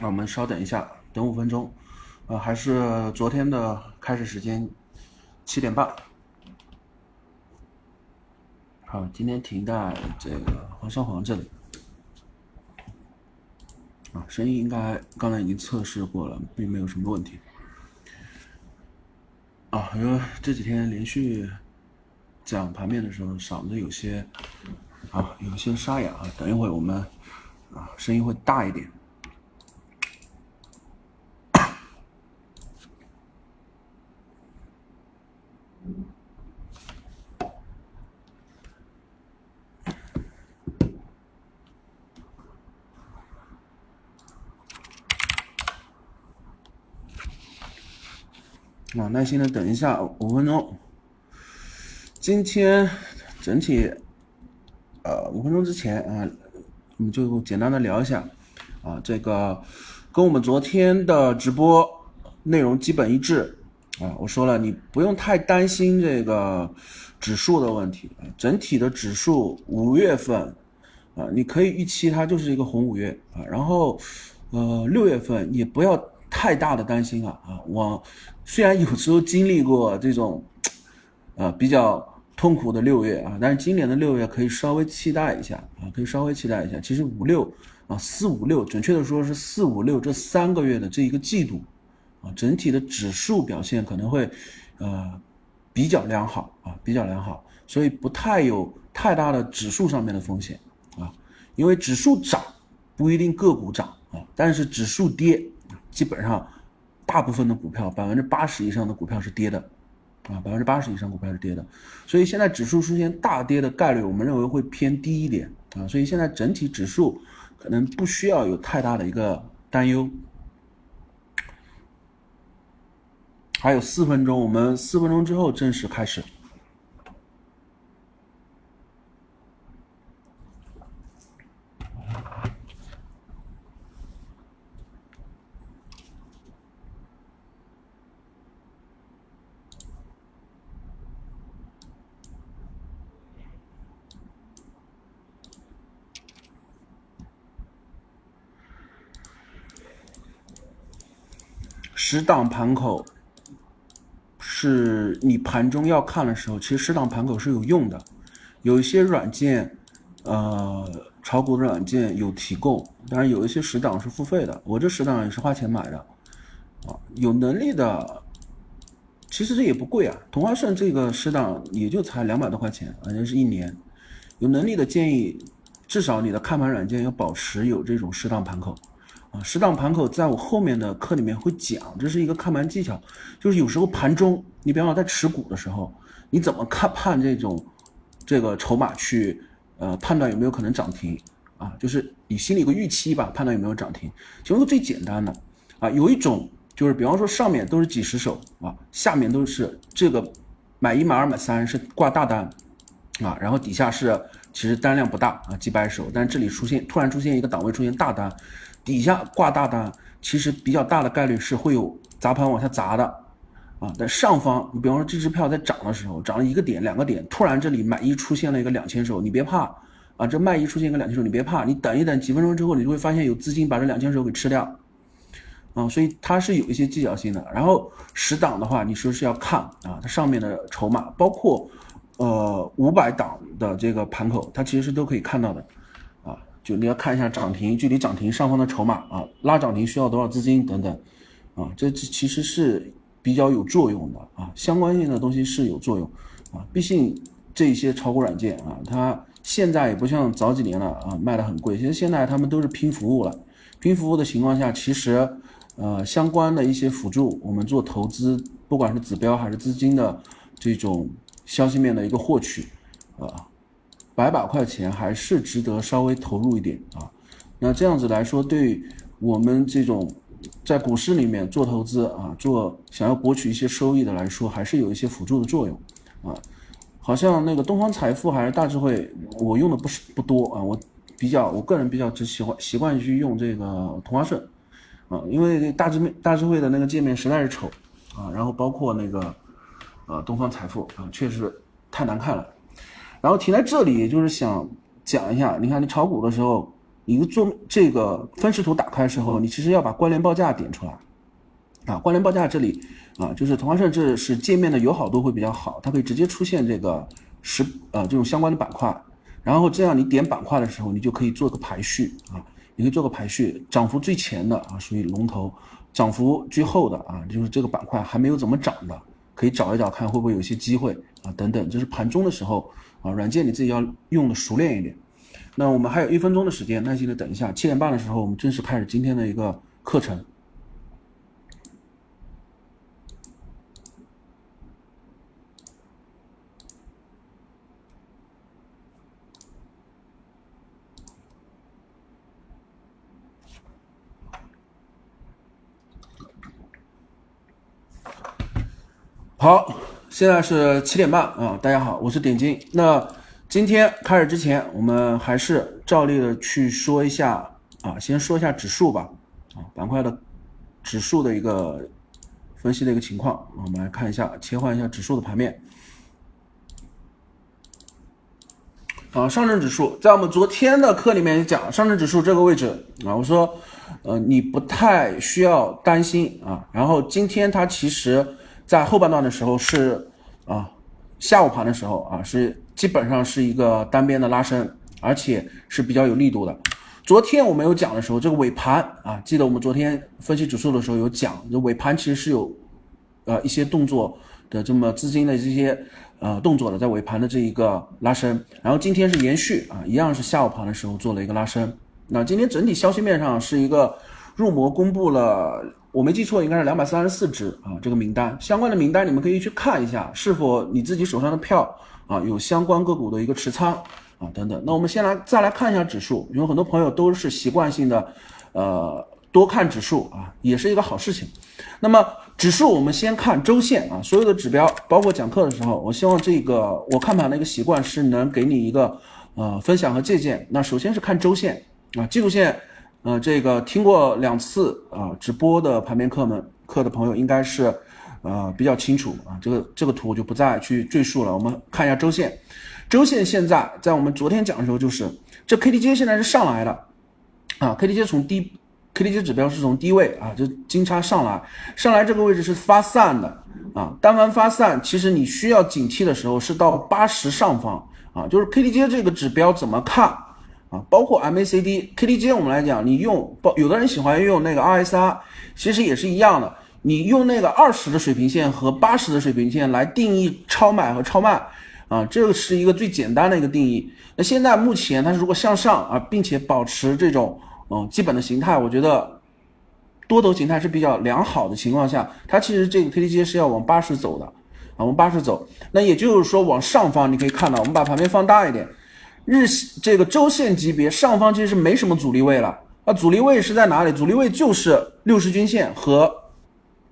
那 我们稍等一下，等五分钟。呃，还是昨天的开始时间，七点半。好，今天停在这个黄山黄这里。啊，声音应该刚才已经测试过了，并没有什么问题。啊，因为这几天连续讲盘面的时候，嗓子有些啊，有些沙哑啊。等一会我们啊，声音会大一点。啊，耐心的等一下五分钟。今天整体，呃，五分钟之前啊，我们就简单的聊一下啊，这个跟我们昨天的直播内容基本一致啊。我说了，你不用太担心这个指数的问题，整体的指数五月份啊，你可以预期它就是一个红五月啊。然后，呃，六月份也不要太大的担心啊啊，我。虽然有时候经历过这种，呃比较痛苦的六月啊，但是今年的六月可以稍微期待一下啊，可以稍微期待一下。其实五六啊四五六，准确的说是四五六这三个月的这一个季度，啊整体的指数表现可能会呃比较良好啊，比较良好，所以不太有太大的指数上面的风险啊，因为指数涨不一定个股涨啊，但是指数跌基本上。大部分的股票，百分之八十以上的股票是跌的，啊，百分之八十以上股票是跌的，所以现在指数出现大跌的概率，我们认为会偏低一点啊，所以现在整体指数可能不需要有太大的一个担忧。还有四分钟，我们四分钟之后正式开始。十档盘口是你盘中要看的时候，其实十档盘口是有用的。有一些软件，呃，炒股的软件有提供，当然有一些十档是付费的。我这十档也是花钱买的，啊，有能力的，其实这也不贵啊。同花顺这个十档也就才两百多块钱，反正是一年。有能力的建议，至少你的看盘软件要保持有这种十档盘口。啊，适当盘口在我后面的课里面会讲，这是一个看盘技巧，就是有时候盘中，你比方说在持股的时候，你怎么看判这种这个筹码去呃判断有没有可能涨停啊？就是你心里有个预期吧，判断有没有涨停。其中最简单的啊，有一种就是比方说上面都是几十手啊，下面都是这个买一买二买三是挂大单啊，然后底下是其实单量不大啊几百手，但这里出现突然出现一个档位出现大单。底下挂大单，其实比较大的概率是会有砸盘往下砸的，啊，但上方，你比方说这支票在涨的时候，涨了一个点、两个点，突然这里买一出现了一个两千手，你别怕，啊，这卖一出现一个两千手，你别怕，你等一等，几分钟之后，你就会发现有资金把这两千手给吃掉，啊，所以它是有一些技巧性的。然后十档的话，你说是要看啊，它上面的筹码，包括呃五百档的这个盘口，它其实是都可以看到的。就你要看一下涨停，距离涨停上方的筹码啊，拉涨停需要多少资金等等，啊，这这其实是比较有作用的啊，相关性的东西是有作用啊，毕竟这些炒股软件啊，它现在也不像早几年了啊，卖的很贵，其实现在他们都是拼服务了，拼服务的情况下，其实呃相关的一些辅助，我们做投资，不管是指标还是资金的这种消息面的一个获取，啊。百把块钱还是值得稍微投入一点啊，那这样子来说，对我们这种在股市里面做投资啊，做想要博取一些收益的来说，还是有一些辅助的作用啊。好像那个东方财富还是大智慧，我用的不是不多啊，我比较我个人比较只喜欢习惯去用这个同花顺啊，因为大智大智慧的那个界面实在是丑啊，然后包括那个呃东方财富啊，确实太难看了。然后停在这里，就是想讲一下，你看你炒股的时候，你做这个分时图打开的时候，你其实要把关联报价点出来，啊，关联报价这里啊，就是同花顺这是界面的友好度会比较好，它可以直接出现这个十呃这种相关的板块，然后这样你点板块的时候，你就可以做个排序啊，你可以做个排序，涨幅最前的啊属于龙头，涨幅居后的啊就是这个板块还没有怎么涨的，可以找一找看会不会有一些机会啊等等，这是盘中的时候啊，软件你自己要用的熟练一点。那我们还有一分钟的时间，耐心的等一下。七点半的时候，我们正式开始今天的一个课程。好，现在是七点半啊，大家好，我是点金。那。今天开始之前，我们还是照例的去说一下啊，先说一下指数吧，啊，板块的指数的一个分析的一个情况，我们来看一下，切换一下指数的盘面。啊，上证指数在我们昨天的课里面讲，上证指数这个位置啊，我说，呃，你不太需要担心啊。然后今天它其实在后半段的时候是啊，下午盘的时候啊是。基本上是一个单边的拉升，而且是比较有力度的。昨天我们有讲的时候，这个尾盘啊，记得我们昨天分析指数的时候有讲，这尾盘其实是有呃一些动作的，这么资金的这些呃动作的，在尾盘的这一个拉升。然后今天是延续啊，一样是下午盘的时候做了一个拉升。那今天整体消息面上是一个入魔公布了。我没记错，应该是两百三十四只啊，这个名单相关的名单，你们可以去看一下，是否你自己手上的票啊有相关个股的一个持仓啊等等。那我们先来再来看一下指数，有很多朋友都是习惯性的，呃，多看指数啊，也是一个好事情。那么指数我们先看周线啊，所有的指标，包括讲课的时候，我希望这个我看盘的一个习惯是能给你一个呃分享和借鉴。那首先是看周线啊，季度线。呃，这个听过两次啊直播的盘面课们课的朋友应该是，呃比较清楚啊。这个这个图我就不再去赘述了。我们看一下周线，周线现在在我们昨天讲的时候，就是这 KDJ 现在是上来的啊，KDJ 从低 KDJ 指标是从低位啊，就金叉上来，上来这个位置是发散的啊，单完发散，其实你需要警惕的时候是到八十上方啊，就是 KDJ 这个指标怎么看？包括 MACD、KDJ，我们来讲，你用包有的人喜欢用那个 RSR，其实也是一样的。你用那个二十的水平线和八十的水平线来定义超买和超卖，啊，这个是一个最简单的一个定义。那现在目前它如果向上啊，并且保持这种嗯基本的形态，我觉得多头形态是比较良好的情况下，它其实这个 KDJ 是要往八十走的啊，往八十走。那也就是说往上方你可以看到，我们把盘面放大一点。日这个周线级别上方其实是没什么阻力位了，啊，阻力位是在哪里？阻力位就是六十均线和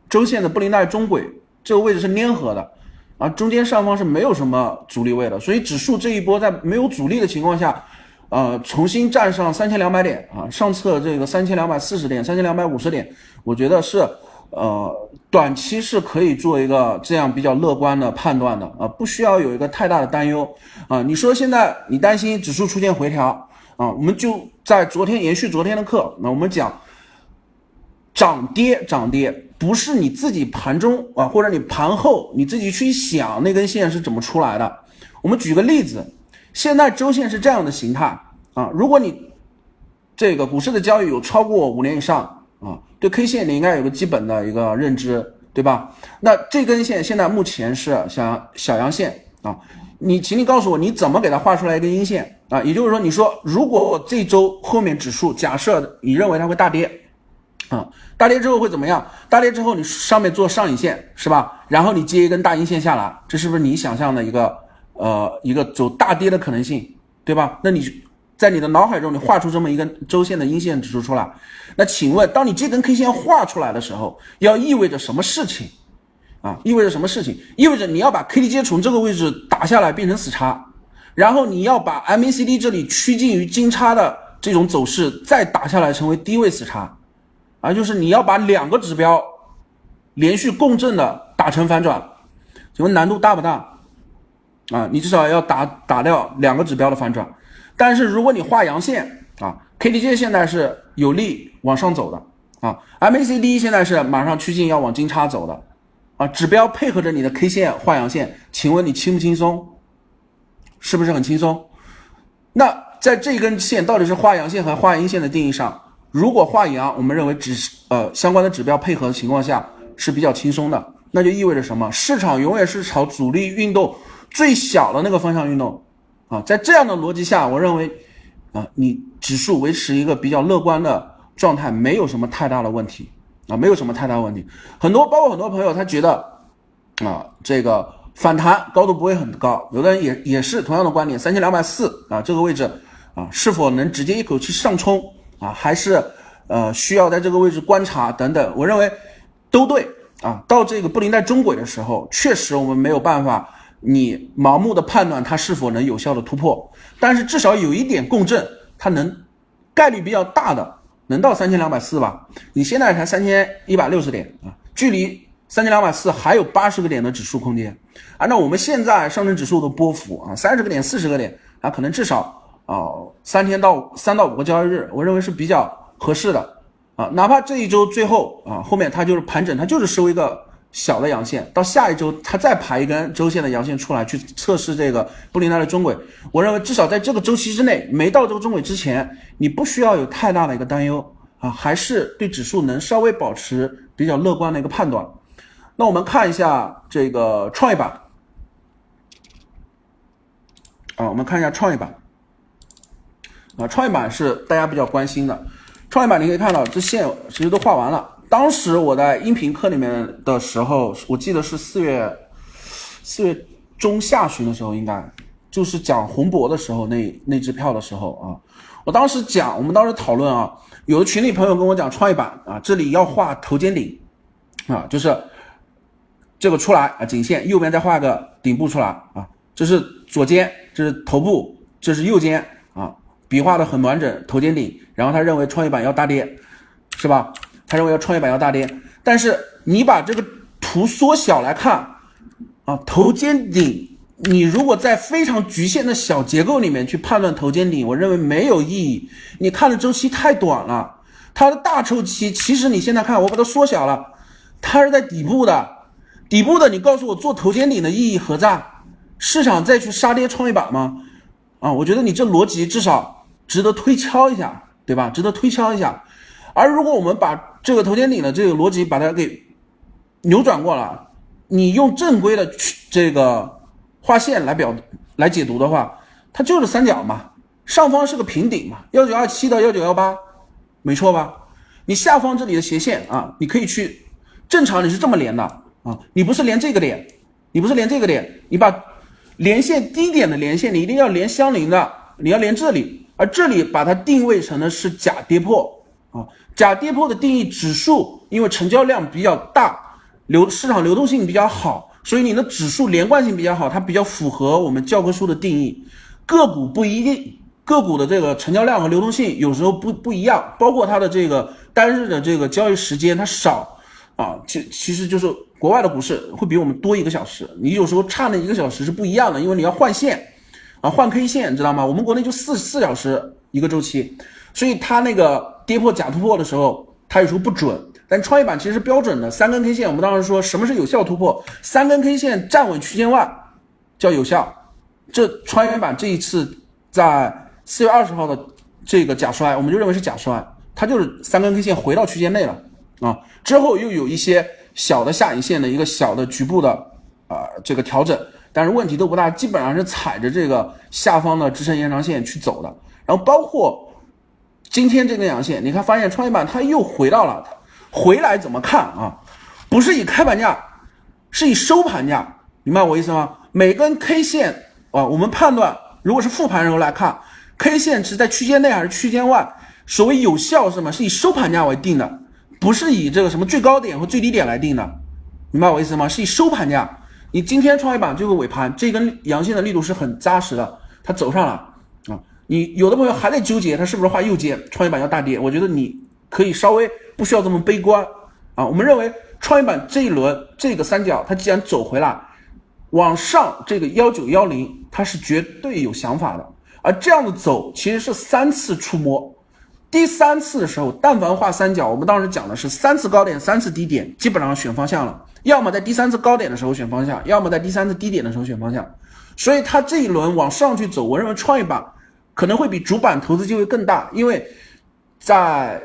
周线的布林带中轨这个位置是粘合的，啊，中间上方是没有什么阻力位的，所以指数这一波在没有阻力的情况下，呃，重新站上三千两百点啊，上测这个三千两百四十点、三千两百五十点，我觉得是。呃，短期是可以做一个这样比较乐观的判断的啊，不需要有一个太大的担忧啊。你说现在你担心指数出现回调啊，我们就在昨天延续昨天的课，那我们讲涨跌涨跌不是你自己盘中啊，或者你盘后你自己去想那根线是怎么出来的。我们举个例子，现在周线是这样的形态啊，如果你这个股市的交易有超过五年以上。啊，对 K 线你应该有个基本的一个认知，对吧？那这根线现在目前是小小阳线啊，你请你告诉我你怎么给它画出来一根阴线啊？也就是说，你说如果这周后面指数假设你认为它会大跌啊，大跌之后会怎么样？大跌之后你上面做上影线是吧？然后你接一根大阴线下来，这是不是你想象的一个呃一个走大跌的可能性，对吧？那你。在你的脑海中，你画出这么一根周线的阴线指数出来，那请问，当你这根 K 线画出来的时候，要意味着什么事情？啊，意味着什么事情？意味着你要把 KDJ 从这个位置打下来变成死叉，然后你要把 MACD 这里趋近于金叉的这种走势再打下来成为低位死叉，啊，就是你要把两个指标连续共振的打成反转，请问难度大不大？啊，你至少要打打掉两个指标的反转。但是如果你画阳线啊，KDJ 现在是有力往上走的啊，MACD 现在是马上趋近要往金叉走的啊，指标配合着你的 K 线画阳线，请问你轻不轻松？是不是很轻松？那在这根线到底是画阳线和画阴线的定义上，如果画阳，我们认为指呃相关的指标配合的情况下是比较轻松的，那就意味着什么？市场永远是朝主力运动最小的那个方向运动啊，在这样的逻辑下，我认为。啊，你指数维持一个比较乐观的状态，没有什么太大的问题啊，没有什么太大问题。很多包括很多朋友，他觉得啊，这个反弹高度不会很高，有的人也也是同样的观点，三千两百四啊这个位置啊，是否能直接一口气上冲啊，还是呃需要在这个位置观察等等？我认为都对啊。到这个布林带中轨的时候，确实我们没有办法。你盲目的判断它是否能有效的突破，但是至少有一点共振，它能概率比较大的能到三千两百四吧？你现在才三千一百六十点啊，距离三千两百四还有八十个点的指数空间。按照我们现在上证指数的波幅啊，三十个点、四十个点啊，可能至少啊三天到三到五个交易日，我认为是比较合适的啊。哪怕这一周最后啊后面它就是盘整，它就是收一个。小的阳线到下一周，它再排一根周线的阳线出来，去测试这个布林带的中轨。我认为至少在这个周期之内，没到这个中轨之前，你不需要有太大的一个担忧啊，还是对指数能稍微保持比较乐观的一个判断。那我们看一下这个创业板啊，我们看一下创业板啊，创业板是大家比较关心的。创业板你可以看到，这线其实都画完了。当时我在音频课里面的时候，我记得是四月四月中下旬的时候，应该就是讲宏博的时候那那支票的时候啊。我当时讲，我们当时讨论啊，有的群里朋友跟我讲创业板啊，这里要画头肩顶啊，就是这个出来啊，颈线右边再画个顶部出来啊，这是左肩，这是头部，这是右肩啊，笔画的很完整，头肩顶。然后他认为创业板要大跌，是吧？他认为要创业板要大跌，但是你把这个图缩小来看，啊，头肩顶，你如果在非常局限的小结构里面去判断头肩顶，我认为没有意义。你看的周期太短了，它的大周期其实你现在看，我把它缩小了，它是在底部的，底部的，你告诉我做头肩顶的意义何在？市场再去杀跌创业板吗？啊，我觉得你这逻辑至少值得推敲一下，对吧？值得推敲一下。而如果我们把这个头肩顶的这个逻辑把它给扭转过了，你用正规的这个画线来表来解读的话，它就是三角嘛，上方是个平顶嘛，幺九二七到幺九幺八，没错吧？你下方这里的斜线啊，你可以去正常你是这么连的啊，你不是连这个点，你不是连这个点，你把连线低点的连线，你一定要连相邻的，你要连这里，而这里把它定位成的是假跌破。啊，假跌破的定义，指数因为成交量比较大，流市场流动性比较好，所以你的指数连贯性比较好，它比较符合我们教科书的定义。个股不一定，个股的这个成交量和流动性有时候不不一样，包括它的这个单日的这个交易时间它少啊，其其实就是国外的股市会比我们多一个小时，你有时候差那一个小时是不一样的，因为你要换线啊，换 K 线，知道吗？我们国内就四四小时一个周期。所以它那个跌破假突破的时候，它有时候不准。但创业板其实是标准的，三根 K 线。我们当时说什么是有效突破？三根 K 线站稳区间外叫有效。这创业板这一次在四月二十号的这个假摔，我们就认为是假摔，它就是三根 K 线回到区间内了啊。之后又有一些小的下影线的一个小的局部的啊这个调整，但是问题都不大，基本上是踩着这个下方的支撑延长线去走的。然后包括。今天这根阳线，你看发现创业板它又回到了，回来怎么看啊？不是以开盘价，是以收盘价，明白我意思吗？每根 K 线啊，我们判断如果是复盘时候来看，K 线是在区间内还是区间外？所谓有效是什么？是以收盘价为定的，不是以这个什么最高点和最低点来定的，明白我意思吗？是以收盘价。你今天创业板最后尾盘这根阳线的力度是很扎实的，它走上了。你有的朋友还在纠结，他是不是画右肩？创业板要大跌，我觉得你可以稍微不需要这么悲观啊。我们认为创业板这一轮这个三角，它既然走回来，往上这个幺九幺零，它是绝对有想法的。而这样的走其实是三次触摸，第三次的时候，但凡画三角，我们当时讲的是三次高点，三次低点，基本上选方向了。要么在第三次高点的时候选方向，要么在第三次低点的时候选方向。所以它这一轮往上去走，我认为创业板可能会比主板投资机会更大，因为在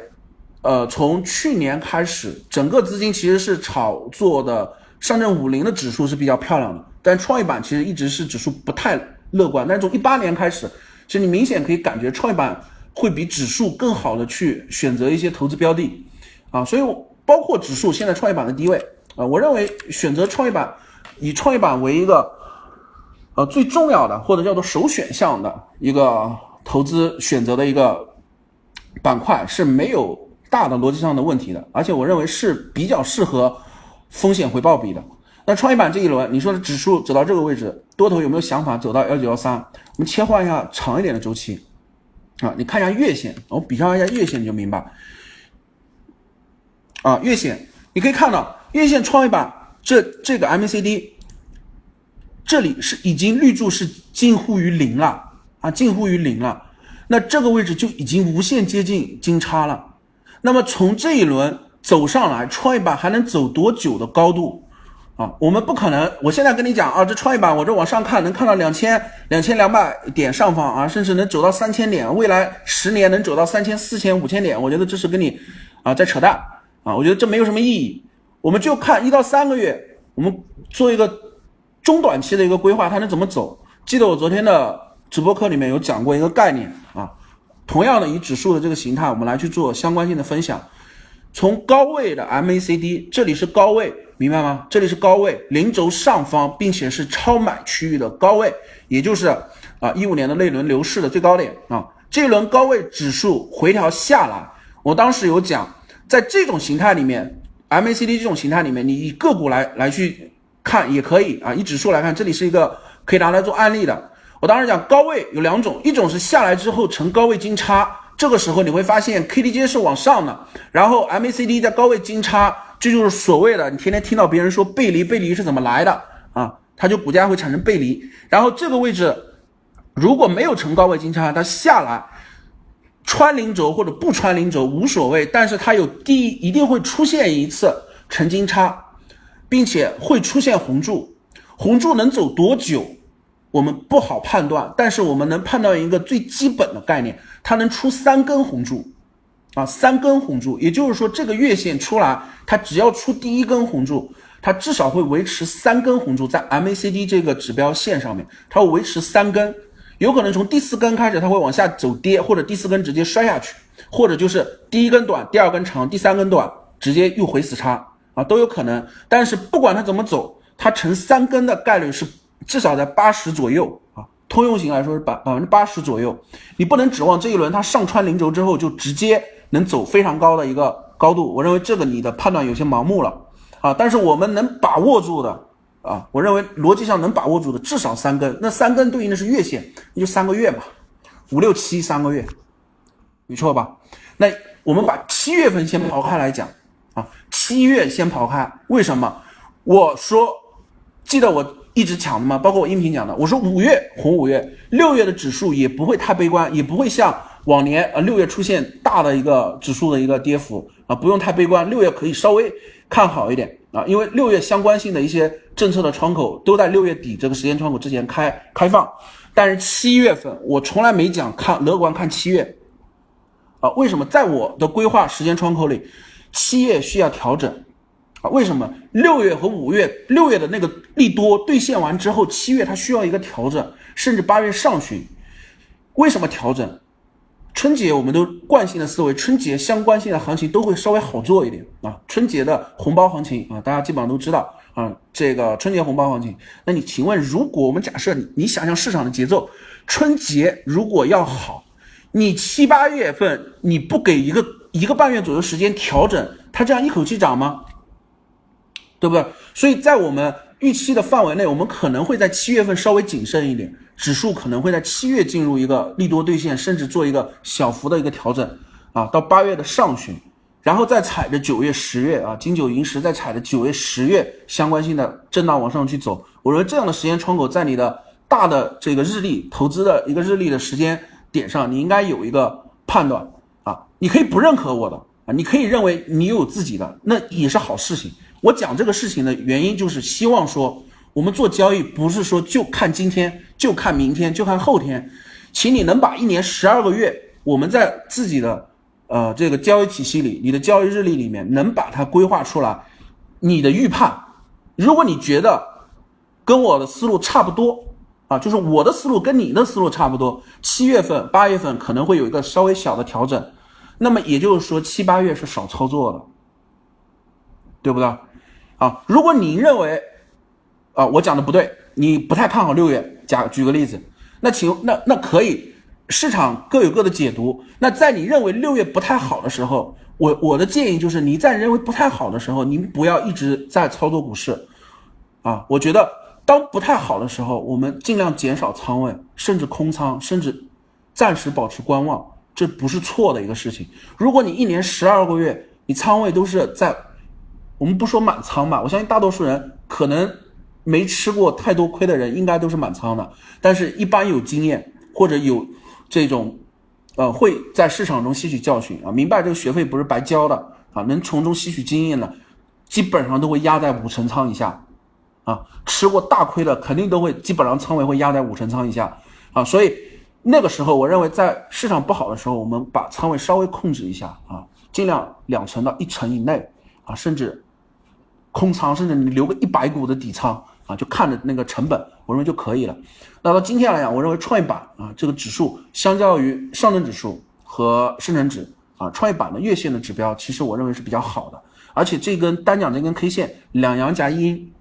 呃从去年开始，整个资金其实是炒作的上证五零的指数是比较漂亮的，但创业板其实一直是指数不太乐观。但从一八年开始，其实你明显可以感觉创业板。会比指数更好的去选择一些投资标的，啊，所以包括指数现在创业板的低位啊，我认为选择创业板，以创业板为一个呃最重要的或者叫做首选项的一个投资选择的一个板块是没有大的逻辑上的问题的，而且我认为是比较适合风险回报比的。那创业板这一轮，你说指数走到这个位置，多头有没有想法走到幺九幺三？我们切换一下长一点的周期。啊，你看一下月线，我比较一下月线，你就明白。啊，月线你可以看到，月线创业板这这个 MACD，这里是已经绿柱是近乎于零了啊，近乎于零了。那这个位置就已经无限接近金叉了。那么从这一轮走上来，创业板还能走多久的高度？啊，我们不可能。我现在跟你讲啊，这创业板，我这往上看能看到两千两千两百点上方啊，甚至能走到三千点，未来十年能走到三千四千五千点，我觉得这是跟你啊在扯淡啊，我觉得这没有什么意义。我们就看一到三个月，我们做一个中短期的一个规划，它能怎么走？记得我昨天的直播课里面有讲过一个概念啊，同样的以指数的这个形态，我们来去做相关性的分享。从高位的 MACD，这里是高位。明白吗？这里是高位，零轴上方，并且是超买区域的高位，也就是啊一五年的那轮牛市的最高点啊。这一轮高位指数回调下来，我当时有讲，在这种形态里面，MACD 这种形态里面，你以个股来来去看也可以啊。以指数来看，这里是一个可以拿来做案例的。我当时讲高位有两种，一种是下来之后呈高位金叉，这个时候你会发现 KDJ 是往上的，然后 MACD 在高位金叉。这就是所谓的，你天天听到别人说背离，背离是怎么来的啊？它就股价会产生背离，然后这个位置如果没有成高位金叉，它下来穿零轴或者不穿零轴无所谓，但是它有第一定会出现一次成金叉，并且会出现红柱，红柱能走多久，我们不好判断，但是我们能判断一个最基本的概念，它能出三根红柱。啊，三根红柱，也就是说，这个月线出来，它只要出第一根红柱，它至少会维持三根红柱在 MACD 这个指标线上面，它会维持三根，有可能从第四根开始，它会往下走跌，或者第四根直接摔下去，或者就是第一根短，第二根长，第三根短，直接又回死叉啊，都有可能。但是不管它怎么走，它成三根的概率是至少在八十左右啊，通用型来说是百百分之八十左右，你不能指望这一轮它上穿零轴之后就直接。能走非常高的一个高度，我认为这个你的判断有些盲目了啊！但是我们能把握住的啊，我认为逻辑上能把握住的至少三根，那三根对应的是月线，那就三个月嘛，五六七三个月，没错吧？那我们把七月份先刨开来讲啊，七月先刨开，为什么？我说记得我一直抢的吗？包括我音频讲的，我说五月红五月，六月的指数也不会太悲观，也不会像。往年啊，六月出现大的一个指数的一个跌幅啊，不用太悲观，六月可以稍微看好一点啊，因为六月相关性的一些政策的窗口都在六月底这个时间窗口之前开开放，但是七月份我从来没讲看乐观看七月啊，为什么？在我的规划时间窗口里，七月需要调整啊，为什么？六月和五月，六月的那个利多兑现完之后，七月它需要一个调整，甚至八月上旬，为什么调整？春节我们都惯性的思维，春节相关性的行情都会稍微好做一点啊。春节的红包行情啊，大家基本上都知道啊。这个春节红包行情，那你请问，如果我们假设你你想象市场的节奏，春节如果要好，你七八月份你不给一个一个半月左右时间调整，它这样一口气涨吗？对不对？所以在我们预期的范围内，我们可能会在七月份稍微谨慎一点。指数可能会在七月进入一个利多兑现，甚至做一个小幅的一个调整啊，到八月的上旬，然后再踩着九月、十月啊，金九银十再踩着九月、十月相关性的震荡往上去走。我认为这样的时间窗口在你的大的这个日历投资的一个日历的时间点上，你应该有一个判断啊，你可以不认可我的啊，你可以认为你有自己的，那也是好事情。我讲这个事情的原因就是希望说，我们做交易不是说就看今天，就看明天，就看后天，请你能把一年十二个月，我们在自己的呃这个交易体系里，你的交易日历里面能把它规划出来，你的预判，如果你觉得跟我的思路差不多。啊，就是我的思路跟你的思路差不多，七月份、八月份可能会有一个稍微小的调整，那么也就是说七八月是少操作的，对不对？啊，如果你认为啊我讲的不对，你不太看好六月，假举个例子，那请那那可以，市场各有各的解读。那在你认为六月不太好的时候，我我的建议就是你在认为不太好的时候，你不要一直在操作股市，啊，我觉得。当不太好的时候，我们尽量减少仓位，甚至空仓，甚至暂时保持观望，这不是错的一个事情。如果你一年十二个月，你仓位都是在，我们不说满仓吧，我相信大多数人可能没吃过太多亏的人，应该都是满仓的。但是，一般有经验或者有这种，呃，会在市场中吸取教训啊，明白这个学费不是白交的啊，能从中吸取经验的，基本上都会压在五成仓以下。啊，吃过大亏的肯定都会，基本上仓位会压在五成仓以下啊，所以那个时候，我认为在市场不好的时候，我们把仓位稍微控制一下啊，尽量两成到一成以内啊，甚至空仓，甚至你留个一百股的底仓啊，就看着那个成本，我认为就可以了。那到今天来讲，我认为创业板啊这个指数，相较于上证指数和深成指啊，创业板的月线的指标，其实我认为是比较好的，而且这根单讲这根 K 线两阳夹阴。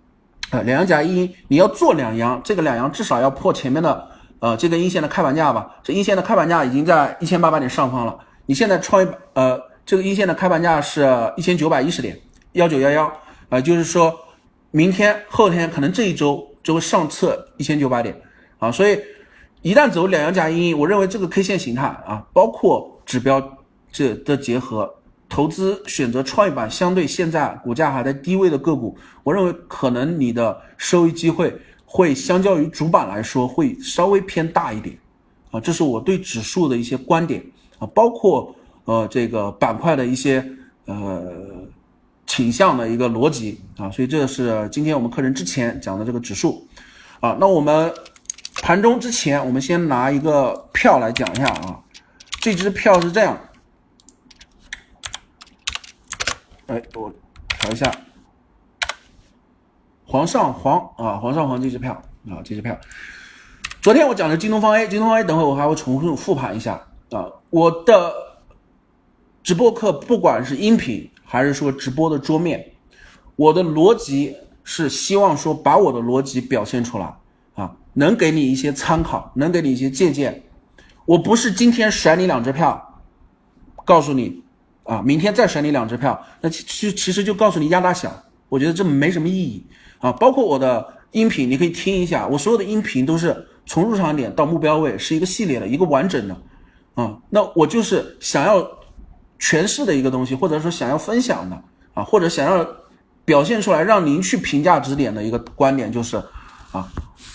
呃，两阳夹阴，你要做两阳，这个两阳至少要破前面的呃这根阴线的开盘价吧？这阴线的开盘价已经在一千八百点上方了。你现在创业板呃这个阴线的开盘价是一千九百一十点幺九幺幺啊，就是说明天后天可能这一周就会上测一千九百点啊，所以一旦走两阳夹一阴，我认为这个 K 线形态啊，包括指标这的结合。投资选择创业板，相对现在股价还在低位的个股，我认为可能你的收益机会会相较于主板来说会稍微偏大一点，啊，这是我对指数的一些观点啊，包括呃这个板块的一些呃倾向的一个逻辑啊，所以这是今天我们课程之前讲的这个指数啊，那我们盘中之前，我们先拿一个票来讲一下啊，这支票是这样。哎，我调一下，皇上黄啊，皇上黄这支票啊，这支票。昨天我讲的京东方 A，京东方 A，等会我还会重复复盘一下啊。我的直播课，不管是音频还是说直播的桌面，我的逻辑是希望说把我的逻辑表现出来啊，能给你一些参考，能给你一些借鉴。我不是今天甩你两支票，告诉你。啊，明天再甩你两支票，那其其其实就告诉你压大小，我觉得这没什么意义啊。包括我的音频，你可以听一下，我所有的音频都是从入场点到目标位是一个系列的一个完整的啊。那我就是想要诠释的一个东西，或者说想要分享的啊，或者想要表现出来让您去评价指点的一个观点，就是啊，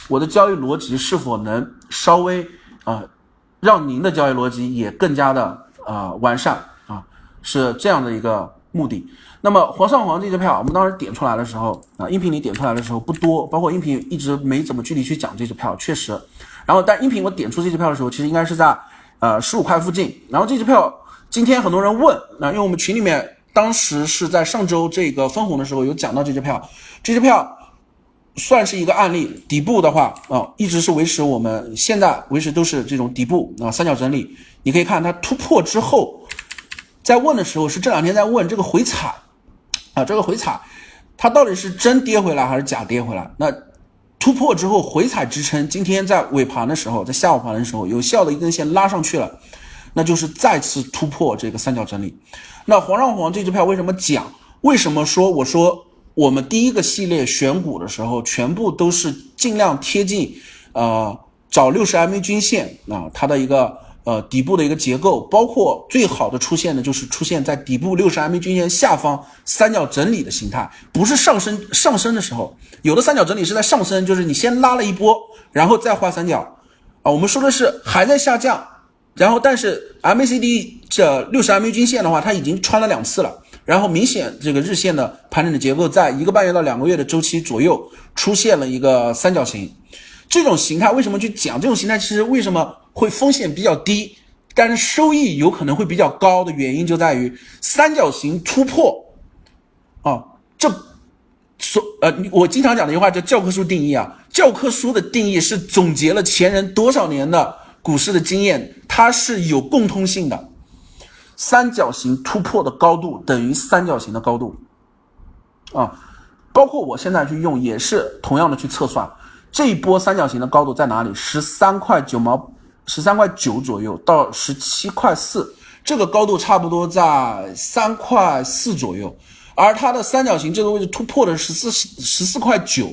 我的交易逻辑是否能稍微啊让您的交易逻辑也更加的啊完善啊。是这样的一个目的。那么黄上黄这支票，我们当时点出来的时候啊，音频里点出来的时候不多，包括音频一直没怎么具体去讲这支票，确实。然后但音频我点出这支票的时候，其实应该是在呃十五块附近。然后这支票今天很多人问，那因为我们群里面当时是在上周这个分红的时候有讲到这支票，这支票算是一个案例。底部的话啊，一直是维持我们现在维持都是这种底部啊三角整理。你可以看它突破之后。在问的时候是这两天在问这个回踩，啊，这个回踩，它到底是真跌回来还是假跌回来？那突破之后回踩支撑，今天在尾盘的时候，在下午盘的时候，有效的一根线拉上去了，那就是再次突破这个三角整理。那黄上黄这支票为什么讲？为什么说我说我们第一个系列选股的时候，全部都是尽量贴近，呃，找六十 MA 均线啊，它的一个。呃，底部的一个结构，包括最好的出现的就是出现在底部六十 MA 均线下方三角整理的形态，不是上升上升的时候，有的三角整理是在上升，就是你先拉了一波，然后再画三角啊。我们说的是还在下降然后但是 MACD 这六十 MA 均线的话，它已经穿了两次了，然后明显这个日线的盘整的结构在一个半月到两个月的周期左右出现了一个三角形。这种形态为什么去讲？这种形态其实为什么会风险比较低，但是收益有可能会比较高的原因就在于三角形突破啊，这所呃，我经常讲的一句话叫教科书定义啊，教科书的定义是总结了前人多少年的股市的经验，它是有共通性的。三角形突破的高度等于三角形的高度啊，包括我现在去用也是同样的去测算。这一波三角形的高度在哪里？十三块九毛，十三块九左右到十七块四，这个高度差不多在三块四左右。而它的三角形这个位置突破的十四十四块九，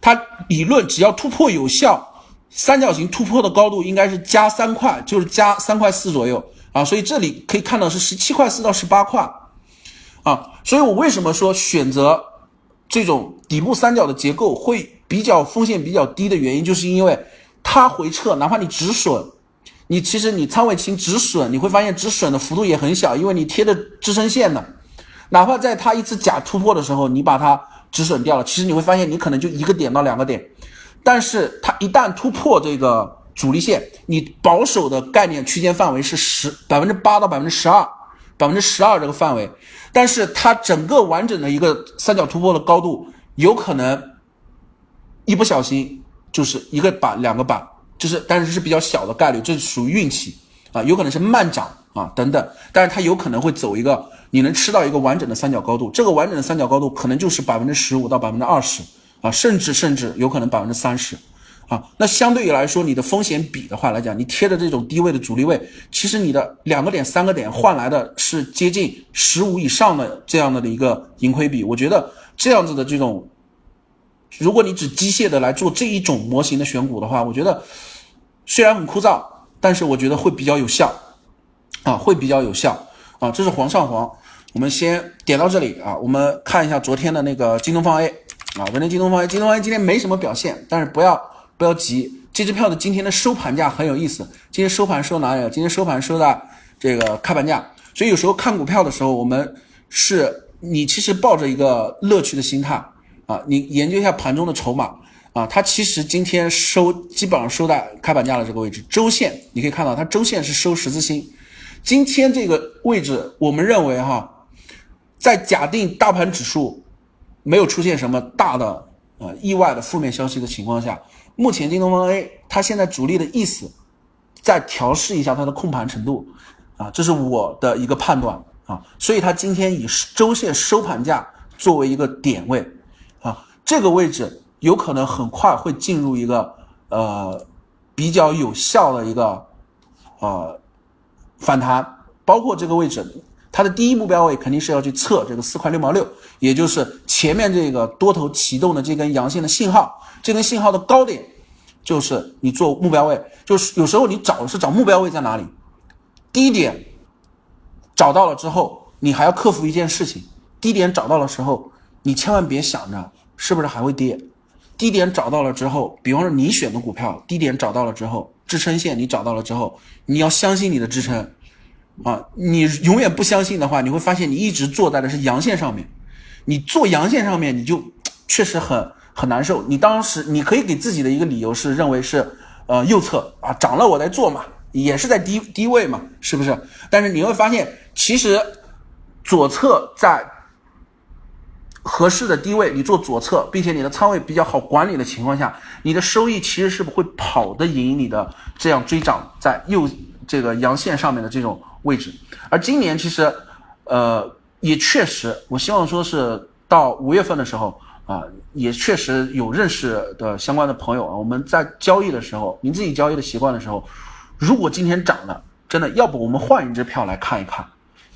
它理论只要突破有效，三角形突破的高度应该是加三块，就是加三块四左右啊。所以这里可以看到是十七块四到十八块啊。所以我为什么说选择这种底部三角的结构会？比较风险比较低的原因，就是因为它回撤，哪怕你止损，你其实你仓位轻止损，你会发现止损的幅度也很小，因为你贴的支撑线的，哪怕在它一次假突破的时候，你把它止损掉了，其实你会发现你可能就一个点到两个点，但是它一旦突破这个主力线，你保守的概念区间范围是十百分之八到百分之十二，百分之十二这个范围，但是它整个完整的一个三角突破的高度有可能。一不小心就是一个板两个板，就是但是是比较小的概率，这是属于运气啊，有可能是慢涨啊等等，但是它有可能会走一个你能吃到一个完整的三角高度，这个完整的三角高度可能就是百分之十五到百分之二十啊，甚至甚至有可能百分之三十啊，那相对于来说你的风险比的话来讲，你贴的这种低位的阻力位，其实你的两个点三个点换来的是接近十五以上的这样的一个盈亏比，我觉得这样子的这种。如果你只机械的来做这一种模型的选股的话，我觉得虽然很枯燥，但是我觉得会比较有效，啊，会比较有效啊。这是煌上煌，我们先点到这里啊。我们看一下昨天的那个京东方 A 啊，昨天京东方 A，京东方今天没什么表现，但是不要不要急，这支票的今天的收盘价很有意思。今天收盘收哪里了？今天收盘收的这个开盘价。所以有时候看股票的时候，我们是你其实抱着一个乐趣的心态。啊，你研究一下盘中的筹码啊，它其实今天收基本上收在开盘价的这个位置，周线你可以看到它周线是收十字星，今天这个位置，我们认为哈，在假定大盘指数没有出现什么大的呃意外的负面消息的情况下，目前京东方 A 它现在主力的意思再调试一下它的控盘程度啊，这是我的一个判断啊，所以它今天以周线收盘价作为一个点位。啊这个位置有可能很快会进入一个呃比较有效的一个呃反弹，包括这个位置，它的第一目标位肯定是要去测这个四块六毛六，也就是前面这个多头启动的这根阳线的信号，这根信号的高点就是你做目标位，就是有时候你找是找目标位在哪里，低点找到了之后，你还要克服一件事情，低点找到了时候，你千万别想着。是不是还会跌？低点找到了之后，比方说你选的股票，低点找到了之后，支撑线你找到了之后，你要相信你的支撑啊！你永远不相信的话，你会发现你一直坐在的是阳线上面。你做阳线上面，你就确实很很难受。你当时你可以给自己的一个理由是认为是呃右侧啊涨了我再做嘛，也是在低低位嘛，是不是？但是你会发现，其实左侧在。合适的低位，你做左侧，并且你的仓位比较好管理的情况下，你的收益其实是会跑得赢你的这样追涨在右这个阳线上面的这种位置。而今年其实，呃，也确实，我希望说是到五月份的时候啊，也确实有认识的相关的朋友啊，我们在交易的时候，您自己交易的习惯的时候，如果今天涨了，真的，要不我们换一只票来看一看，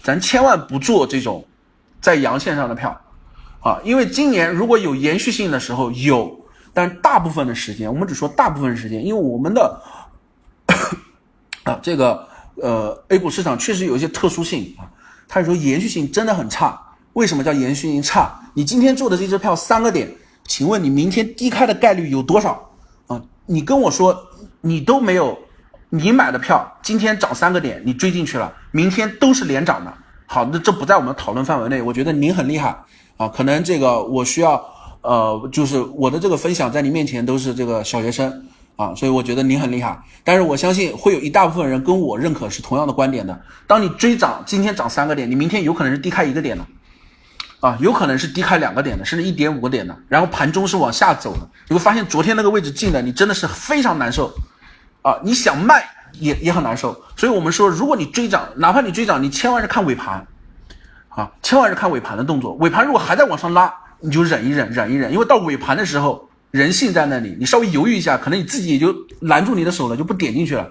咱千万不做这种在阳线上的票。啊，因为今年如果有延续性的时候有，但大部分的时间，我们只说大部分时间，因为我们的 啊这个呃 A 股市场确实有一些特殊性啊，它有时候延续性真的很差。为什么叫延续性差？你今天做的这支票三个点，请问你明天低开的概率有多少啊？你跟我说你都没有你买的票今天涨三个点，你追进去了，明天都是连涨的。好，那这不在我们讨论范围内。我觉得您很厉害啊，可能这个我需要，呃，就是我的这个分享在您面前都是这个小学生啊，所以我觉得您很厉害。但是我相信会有一大部分人跟我认可是同样的观点的。当你追涨，今天涨三个点，你明天有可能是低开一个点的，啊，有可能是低开两个点的，甚至一点五个点的，然后盘中是往下走的，你会发现昨天那个位置进的，你真的是非常难受。啊，你想卖也也很难受，所以我们说，如果你追涨，哪怕你追涨，你千万是看尾盘，啊，千万是看尾盘的动作。尾盘如果还在往上拉，你就忍一忍，忍一忍，因为到尾盘的时候，人性在那里，你稍微犹豫一下，可能你自己也就拦住你的手了，就不点进去了。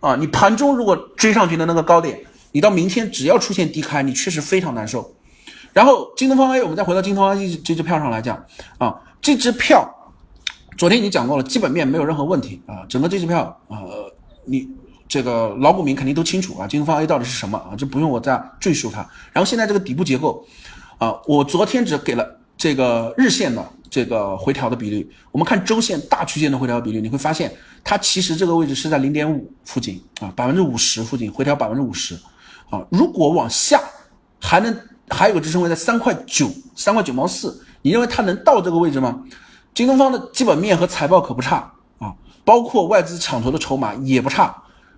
啊，你盘中如果追上去的那个高点，你到明天只要出现低开，你确实非常难受。然后京东方 A，我们再回到京东方 A 这支票上来讲，啊，这支票。昨天已经讲过了，基本面没有任何问题啊。整个这支票啊，你这个老股民肯定都清楚啊。京东方 A 到底是什么啊？就不用我再赘述它。然后现在这个底部结构啊，我昨天只给了这个日线的这个回调的比率。我们看周线大区间的回调比率，你会发现它其实这个位置是在零点五附近啊，百分之五十附近回调百分之五十啊。如果往下还能还有个支撑位在三块九，三块九毛四，你认为它能到这个位置吗？京东方的基本面和财报可不差啊，包括外资抢筹的筹码也不差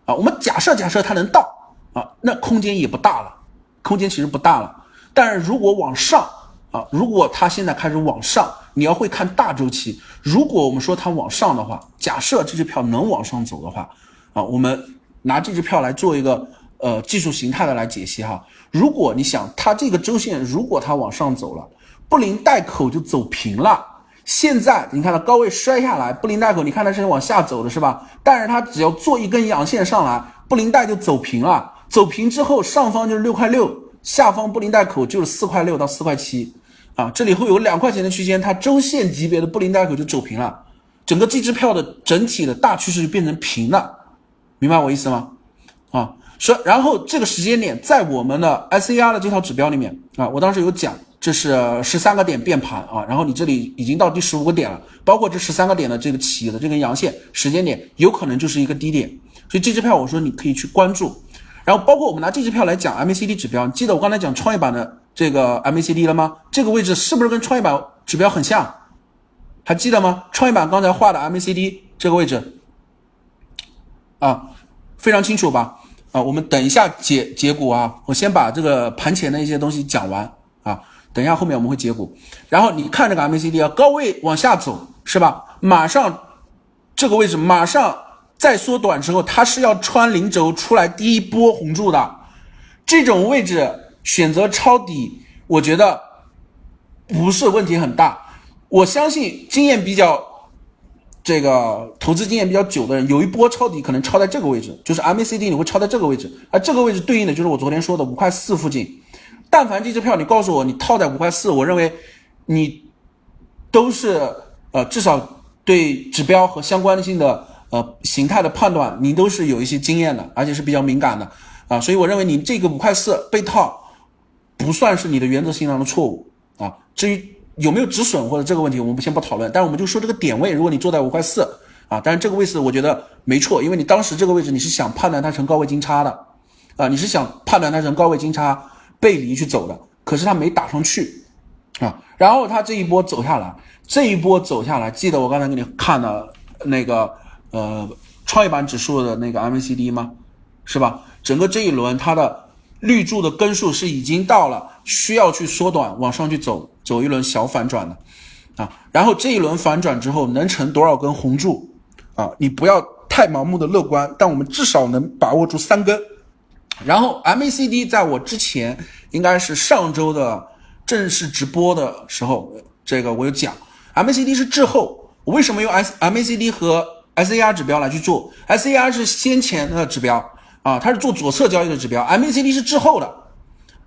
啊。我们假设假设它能到啊，那空间也不大了，空间其实不大了。但是如果往上啊，如果它现在开始往上，你要会看大周期。如果我们说它往上的话，假设这支票能往上走的话啊，我们拿这支票来做一个呃技术形态的来解析哈。如果你想它这个周线如果它往上走了，布林带口就走平了。现在你看到高位摔下来，布林带口，你看它是往下走的是吧？但是它只要做一根阳线上来，布林带就走平了。走平之后，上方就是六块六，下方布林带口就是四块六到四块七啊。这里会有两块钱的区间，它周线级别的布林带口就走平了，整个这支票的整体的大趋势就变成平了，明白我意思吗？啊，说然后这个时间点在我们的 S A R 的这套指标里面啊，我当时有讲。这是十三个点变盘啊，然后你这里已经到第十五个点了，包括这十三个点的这个起的这根阳线时间点，有可能就是一个低点，所以这支票我说你可以去关注，然后包括我们拿这支票来讲 MACD 指标，记得我刚才讲创业板的这个 MACD 了吗？这个位置是不是跟创业板指标很像？还记得吗？创业板刚才画的 MACD 这个位置啊，非常清楚吧？啊，我们等一下解解股啊，我先把这个盘前的一些东西讲完啊。等一下，后面我们会结股，然后你看这个 MACD 啊，高位往下走是吧？马上这个位置马上再缩短之后，它是要穿零轴出来第一波红柱的，这种位置选择抄底，我觉得不是问题很大。我相信经验比较这个投资经验比较久的人，有一波抄底可能抄在这个位置，就是 MACD 你会抄在这个位置，而这个位置对应的就是我昨天说的五块四附近。但凡这支票你告诉我你套在五块四，我认为你都是呃至少对指标和相关性的呃形态的判断，你都是有一些经验的，而且是比较敏感的啊，所以我认为你这个五块四被套不算是你的原则性上的错误啊。至于有没有止损或者这个问题，我们先不讨论，但是我们就说这个点位，如果你坐在五块四啊，但是这个位置我觉得没错，因为你当时这个位置你是想判断它成高位金叉的啊，你是想判断它成高位金叉。背离去走的，可是它没打上去啊，然后它这一波走下来，这一波走下来，记得我刚才给你看的那个呃创业板指数的那个 MACD 吗？是吧？整个这一轮它的绿柱的根数是已经到了需要去缩短往上去走，走一轮小反转的啊，然后这一轮反转之后能成多少根红柱啊？你不要太盲目的乐观，但我们至少能把握住三根。然后 MACD 在我之前应该是上周的正式直播的时候，这个我有讲，MACD 是滞后。我为什么用 S MACD 和 SAR 指标来去做？SAR 是先前的指标啊，它是做左侧交易的指标，MACD 是滞后的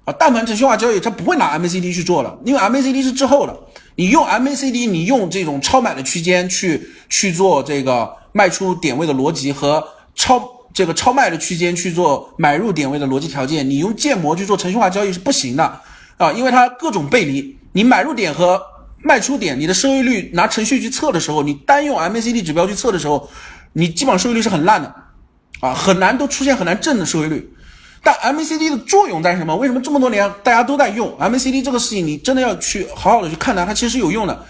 啊。但凡程序化交易，它不会拿 MACD 去做了，因为 MACD 是滞后的。你用 MACD，你用这种超买的区间去去做这个卖出点位的逻辑和超。这个超卖的区间去做买入点位的逻辑条件，你用建模去做程序化交易是不行的啊，因为它各种背离。你买入点和卖出点，你的收益率拿程序去测的时候，你单用 MACD 指标去测的时候，你基本上收益率是很烂的啊，很难都出现很难正的收益率。但 MACD 的作用在什么？为什么这么多年大家都在用 MACD 这个事情？你真的要去好好的去看它，它其实有用的。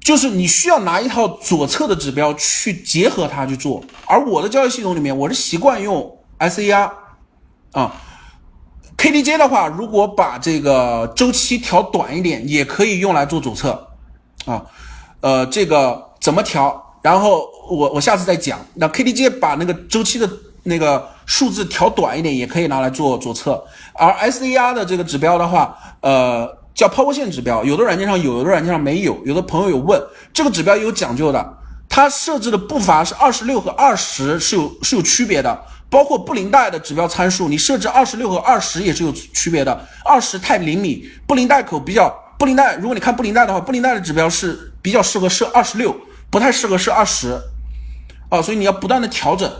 就是你需要拿一套左侧的指标去结合它去做。而我的交易系统里面，我是习惯用 SAR 啊，KDJ 的话，如果把这个周期调短一点，也可以用来做左侧啊。呃，这个怎么调？然后我我下次再讲。那 KDJ 把那个周期的那个。数字调短一点也可以拿来做左侧，而 SAR 的这个指标的话，呃，叫抛物线指标，有的软件上有，有的软件上没有。有的朋友有问，这个指标有讲究的，它设置的步伐是二十六和二十是有是有区别的，包括布林带的指标参数，你设置二十六和二十也是有区别的，二十太灵敏，布林带口比较，布林带如果你看布林带的话，布林带的指标是比较适合设二十六，不太适合是二十，啊，所以你要不断的调整，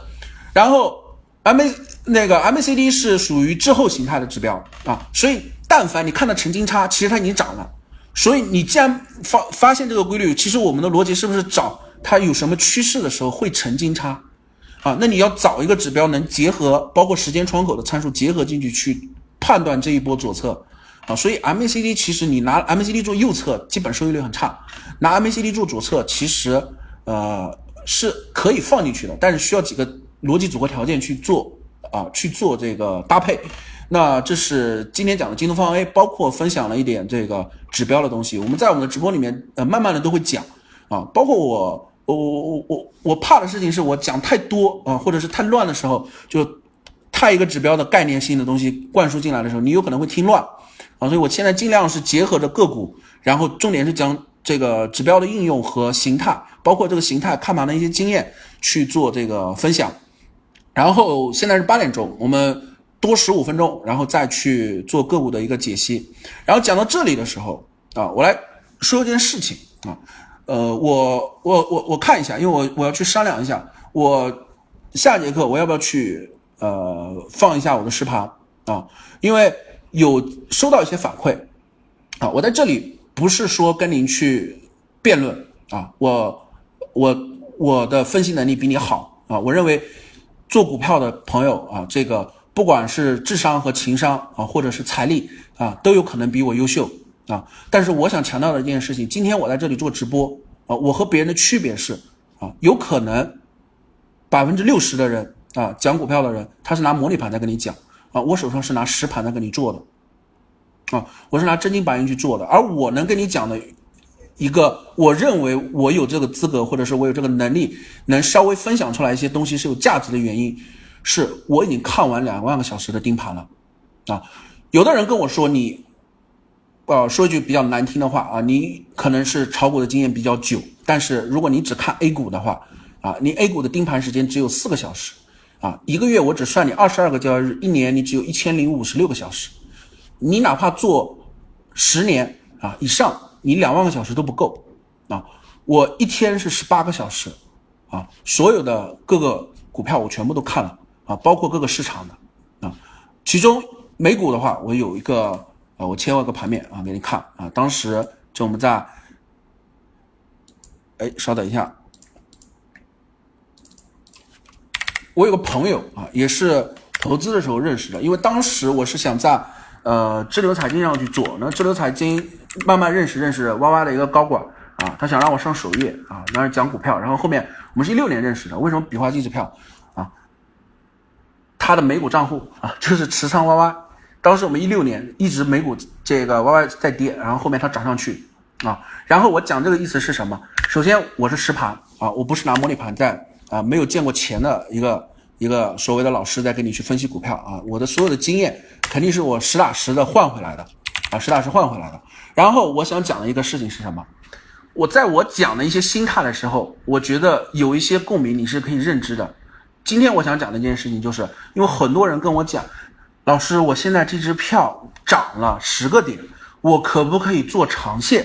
然后。M 那个 M A C D 是属于滞后形态的指标啊，所以但凡你看到成金差，其实它已经涨了。所以你既然发发现这个规律，其实我们的逻辑是不是找它有什么趋势的时候会成金差啊？那你要找一个指标能结合包括时间窗口的参数结合进去去判断这一波左侧啊。所以 M A C D 其实你拿 M A C D 做右侧，基本收益率很差；拿 M A C D 做左侧，其实呃是可以放进去的，但是需要几个。逻辑组合条件去做啊，去做这个搭配。那这是今天讲的京东方 A，包括分享了一点这个指标的东西。我们在我们的直播里面，呃，慢慢的都会讲啊。包括我，我我我我我怕的事情是我讲太多啊，或者是太乱的时候，就太一个指标的概念性的东西灌输进来的时候，你有可能会听乱啊。所以我现在尽量是结合着个股，然后重点是讲这个指标的应用和形态，包括这个形态看盘的一些经验去做这个分享。然后现在是八点钟，我们多十五分钟，然后再去做个股的一个解析。然后讲到这里的时候啊，我来说一件事情啊，呃，我我我我看一下，因为我我要去商量一下，我下节课我要不要去呃放一下我的实盘啊？因为有收到一些反馈啊，我在这里不是说跟您去辩论啊，我我我的分析能力比你好啊，我认为。做股票的朋友啊，这个不管是智商和情商啊，或者是财力啊，都有可能比我优秀啊。但是我想强调的一件事情，今天我在这里做直播啊，我和别人的区别是啊，有可能百分之六十的人啊，讲股票的人，他是拿模拟盘在跟你讲啊，我手上是拿实盘在跟你做的啊，我是拿真金白银去做的，而我能跟你讲的。一个，我认为我有这个资格，或者是我有这个能力，能稍微分享出来一些东西是有价值的原因，是我已经看完两万个小时的盯盘了，啊，有的人跟我说你，呃，说一句比较难听的话啊，你可能是炒股的经验比较久，但是如果你只看 A 股的话，啊，你 A 股的盯盘时间只有四个小时，啊，一个月我只算你二十二个交易日，一年你只有一千零五十六个小时，你哪怕做十年啊以上。你两万个小时都不够啊！我一天是十八个小时啊，所有的各个股票我全部都看了啊，包括各个市场的啊。其中美股的话，我有一个啊，我切换个盘面啊给你看啊。当时就我们在，哎，稍等一下，我有个朋友啊，也是投资的时候认识的，因为当时我是想在呃智流财经上去做，那智流财经。慢慢认识认识 Y Y 的一个高管啊，他想让我上首页啊，那是讲股票。然后后面我们是一六年认识的，为什么比划机制票啊？他的美股账户啊，就是持仓 Y Y。当时我们一六年一直美股这个 Y Y 在跌，然后后面它涨上去啊。然后我讲这个意思是什么？首先我是实盘啊，我不是拿模拟盘在啊，没有见过钱的一个一个所谓的老师在跟你去分析股票啊。我的所有的经验肯定是我实打实的换回来的啊，实打实换回来的。然后我想讲的一个事情是什么？我在我讲的一些心态的时候，我觉得有一些共鸣，你是可以认知的。今天我想讲的一件事情，就是因为很多人跟我讲，老师，我现在这支票涨了十个点，我可不可以做长线？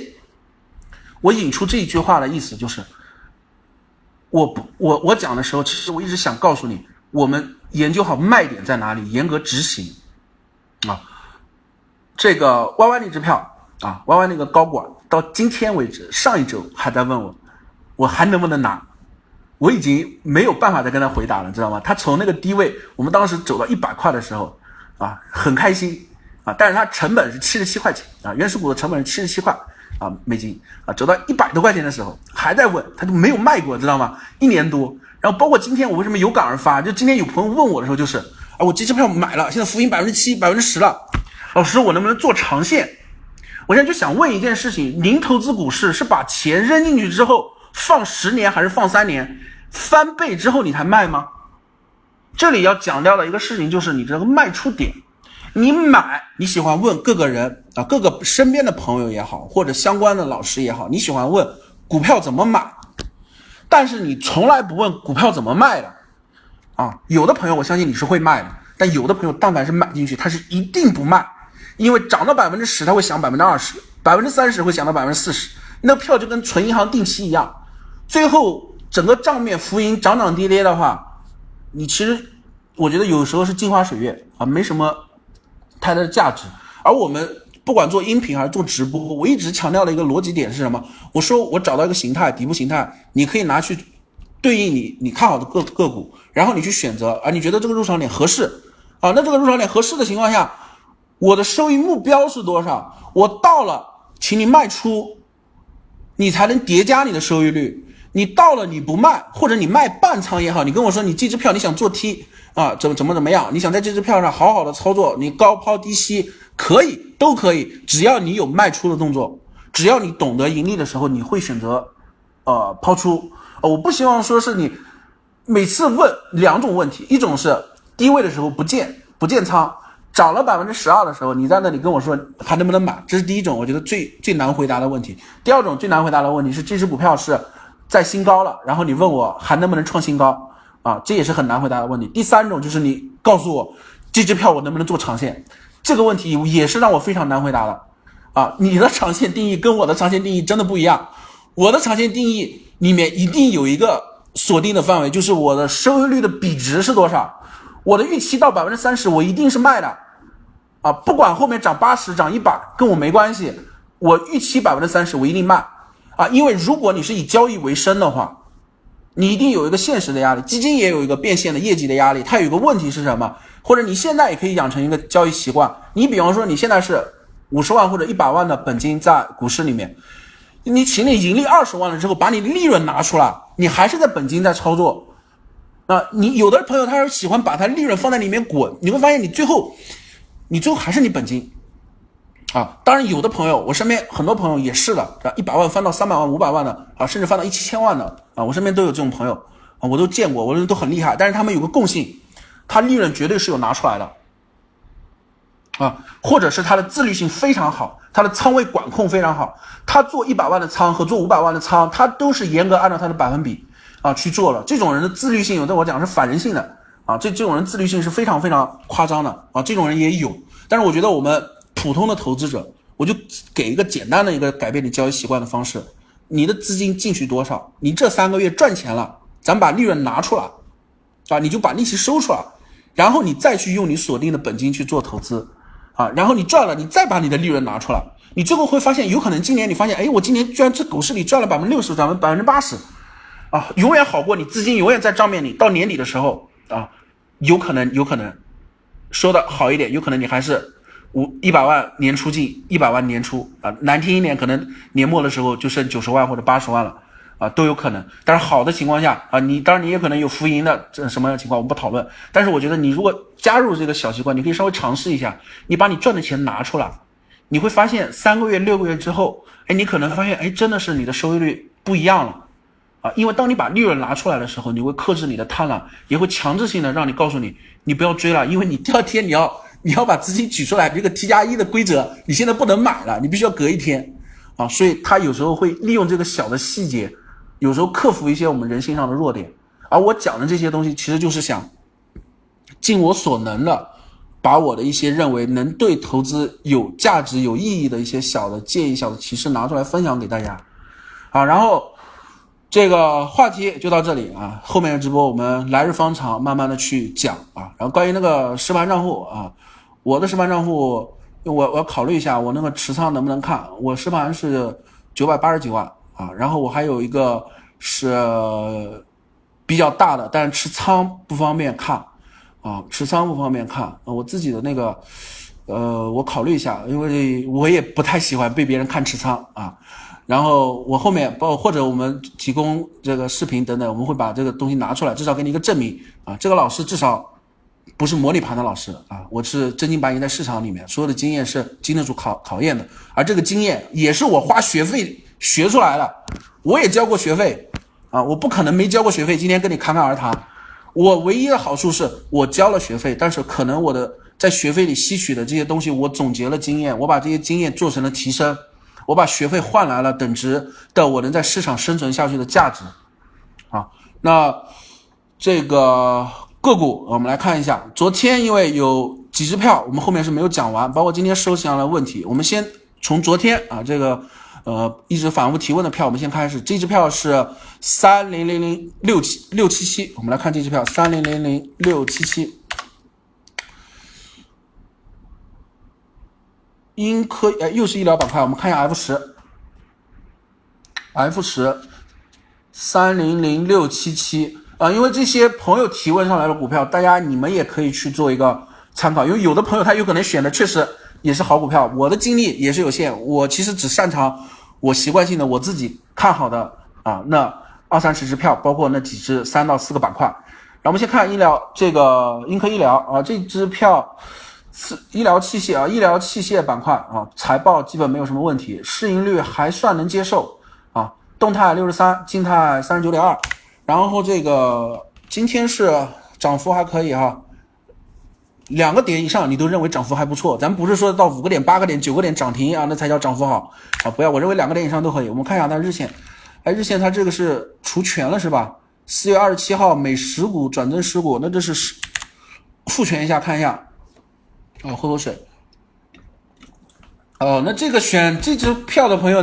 我引出这一句话的意思就是，我不，我我讲的时候，其实我一直想告诉你，我们研究好卖点在哪里，严格执行啊。这个 Y Y 那支票。啊，Y Y 那个高管到今天为止，上一周还在问我，我还能不能拿？我已经没有办法再跟他回答了，知道吗？他从那个低位，我们当时走到一百块的时候，啊，很开心啊，但是他成本是七十七块钱啊，原始股的成本是七十七块啊美金啊，走到一百多块钱的时候还在问，他就没有卖过，知道吗？一年多，然后包括今天我为什么有感而发，就今天有朋友问我的时候，就是啊，我这支票买了，现在浮盈百分之七、百分之十了，老师我能不能做长线？我现在就想问一件事情：您投资股市是把钱扔进去之后放十年，还是放三年，翻倍之后你才卖吗？这里要讲掉的一个事情就是你这个卖出点。你买你喜欢问各个人啊，各个身边的朋友也好，或者相关的老师也好，你喜欢问股票怎么买，但是你从来不问股票怎么卖的啊。有的朋友我相信你是会卖的，但有的朋友但凡是买进去，他是一定不卖。因为涨到百分之十，他会想百分之二十，百分之三十会想到百分之四十，那票就跟存银行定期一样，最后整个账面浮盈涨涨跌跌的话，你其实我觉得有时候是镜花水月啊，没什么太大的价值。而我们不管做音频还是做直播，我一直强调的一个逻辑点是什么？我说我找到一个形态，底部形态，你可以拿去对应你你看好的个个股，然后你去选择啊，你觉得这个入场点合适啊？那这个入场点合适的情况下。我的收益目标是多少？我到了，请你卖出，你才能叠加你的收益率。你到了你不卖，或者你卖半仓也好，你跟我说你这支票你想做 T 啊，怎么怎么怎么样？你想在这支票上好好的操作，你高抛低吸可以，都可以，只要你有卖出的动作，只要你懂得盈利的时候，你会选择呃抛出。我不希望说是你每次问两种问题，一种是低位的时候不建不建仓。涨了百分之十二的时候，你在那里跟我说还能不能买？这是第一种，我觉得最最难回答的问题。第二种最难回答的问题是这只股票是在新高了，然后你问我还能不能创新高啊？这也是很难回答的问题。第三种就是你告诉我这支票我能不能做长线，这个问题也是让我非常难回答的啊！你的长线定义跟我的长线定义真的不一样。我的长线定义里面一定有一个锁定的范围，就是我的收益率的比值是多少。我的预期到百分之三十，我一定是卖的，啊，不管后面涨八十、涨一百，跟我没关系。我预期百分之三十，我一定卖，啊，因为如果你是以交易为生的话，你一定有一个现实的压力，基金也有一个变现的业绩的压力。它有一个问题是什么？或者你现在也可以养成一个交易习惯。你比方说你现在是五十万或者一百万的本金在股市里面，你请你盈利二十万了之后，把你利润拿出来，你还是在本金在操作。啊，你有的朋友他是喜欢把他利润放在里面滚，你会发现你最后，你最后还是你本金，啊，当然有的朋友，我身边很多朋友也是的，一百万翻到三百万、五百万的，啊，甚至翻到一千万的，啊，我身边都有这种朋友，啊，我都见过，我认为都很厉害，但是他们有个共性，他利润绝对是有拿出来的，啊，或者是他的自律性非常好，他的仓位管控非常好，他做一百万的仓和做五百万的仓，他都是严格按照他的百分比。啊，去做了，这种人的自律性，有的我讲是反人性的啊，这这种人自律性是非常非常夸张的啊，这种人也有，但是我觉得我们普通的投资者，我就给一个简单的一个改变你交易习惯的方式，你的资金进去多少，你这三个月赚钱了，咱把利润拿出来，啊，你就把利息收出来，然后你再去用你锁定的本金去做投资，啊，然后你赚了，你再把你的利润拿出来，你最后会发现，有可能今年你发现，哎，我今年居然这股市里赚了百分之六十，赚了百分之八十。啊，永远好过你资金永远在账面里，到年底的时候啊，有可能有可能说的好一点，有可能你还是五一百万年出进，一百万年出啊，难听一点，可能年末的时候就剩九十万或者八十万了啊，都有可能。但是好的情况下啊，你当然你也可能有浮盈的这什么样的情况，我们不讨论。但是我觉得你如果加入这个小习惯，你可以稍微尝试一下，你把你赚的钱拿出来，你会发现三个月六个月之后，哎，你可能发现哎，真的是你的收益率不一样了。啊，因为当你把利润拿出来的时候，你会克制你的贪婪，也会强制性的让你告诉你，你不要追了，因为你第二天你要你要把资金取出来，这个 T 加一的规则，你现在不能买了，你必须要隔一天，啊，所以他有时候会利用这个小的细节，有时候克服一些我们人性上的弱点，而我讲的这些东西，其实就是想尽我所能的，把我的一些认为能对投资有价值、有意义的一些小的建议、小的提示拿出来分享给大家，啊，然后。这个话题就到这里啊，后面的直播我们来日方长，慢慢的去讲啊。然后关于那个实盘账户啊，我的实盘账户，我我要考虑一下，我那个持仓能不能看？我实盘是九百八十几万啊，然后我还有一个是比较大的，但是持仓不方便看啊，持仓不方便看。我自己的那个，呃，我考虑一下，因为我也不太喜欢被别人看持仓啊。然后我后面包或者我们提供这个视频等等，我们会把这个东西拿出来，至少给你一个证明啊。这个老师至少不是模拟盘的老师啊，我是真金白银在市场里面，所有的经验是经得住考考验的，而这个经验也是我花学费学出来的，我也交过学费啊，我不可能没交过学费，今天跟你侃侃而谈。我唯一的好处是我交了学费，但是可能我的在学费里吸取的这些东西，我总结了经验，我把这些经验做成了提升。我把学费换来了等值的我能在市场生存下去的价值，啊，那这个个股我们来看一下，昨天因为有几只票，我们后面是没有讲完，包括今天收上的问题，我们先从昨天啊这个呃一直反复提问的票，我们先开始，这支票是三零零零六七六七七，我们来看这支票三零零零六七七。英科哎，又是医疗板块，我们看一下 F 十，F 十三零零六七七啊，因为这些朋友提问上来的股票，大家你们也可以去做一个参考，因为有的朋友他有可能选的确实也是好股票，我的精力也是有限，我其实只擅长我习惯性的我自己看好的啊，那二三十只票，包括那几只三到四个板块，然后我们先看医疗这个英科医疗啊，这支票。是医疗器械啊，医疗器械板块啊，财报基本没有什么问题，市盈率还算能接受啊，动态六十三，静态三十九点二，然后这个今天是涨幅还可以哈，两个点以上你都认为涨幅还不错，咱不是说到五个点、八个点、九个点涨停啊，那才叫涨幅好啊，不要，我认为两个点以上都可以。我们看一下它日线，哎，日线它这个是除权了是吧？四月二十七号每十股转增十股，那这是复权一下看一下。啊，喝口水。哦，那这个选这支票的朋友，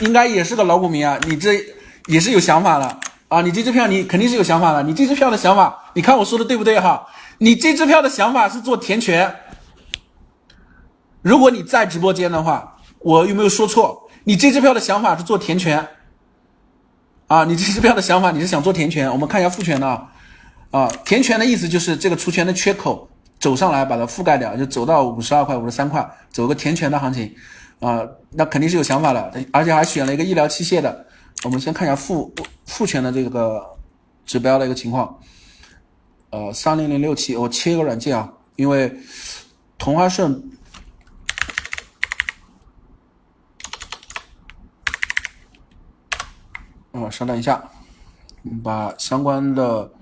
应该也是个老股民啊。你这也是有想法了啊。你这支票你肯定是有想法的。你这支票的想法，你看我说的对不对哈？你这支票的想法是做填权。如果你在直播间的话，我有没有说错？你这支票的想法是做填权。啊，你这支票的想法你是想做填权？我们看一下复权的啊啊，填权的意思就是这个除权的缺口。走上来把它覆盖掉，就走到五十二块、五十三块，走个填权的行情，啊，那肯定是有想法的，而且还选了一个医疗器械的。我们先看一下复复权的这个指标的一个情况，呃，三零零六七，我切一个软件啊，因为同花顺，啊，稍等一下，把相关的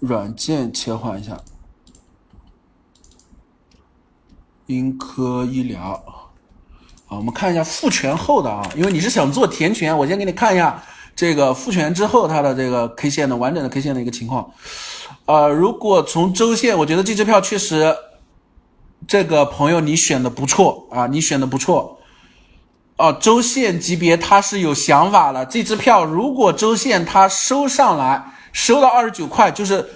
软件切换一下。英科医疗，啊，我们看一下复权后的啊，因为你是想做填权，我先给你看一下这个复权之后它的这个 K 线的完整的 K 线的一个情况。呃，如果从周线，我觉得这支票确实，这个朋友你选的不错啊，你选的不错。啊，周线级别它是有想法了，这支票如果周线它收上来，收到二十九块，就是。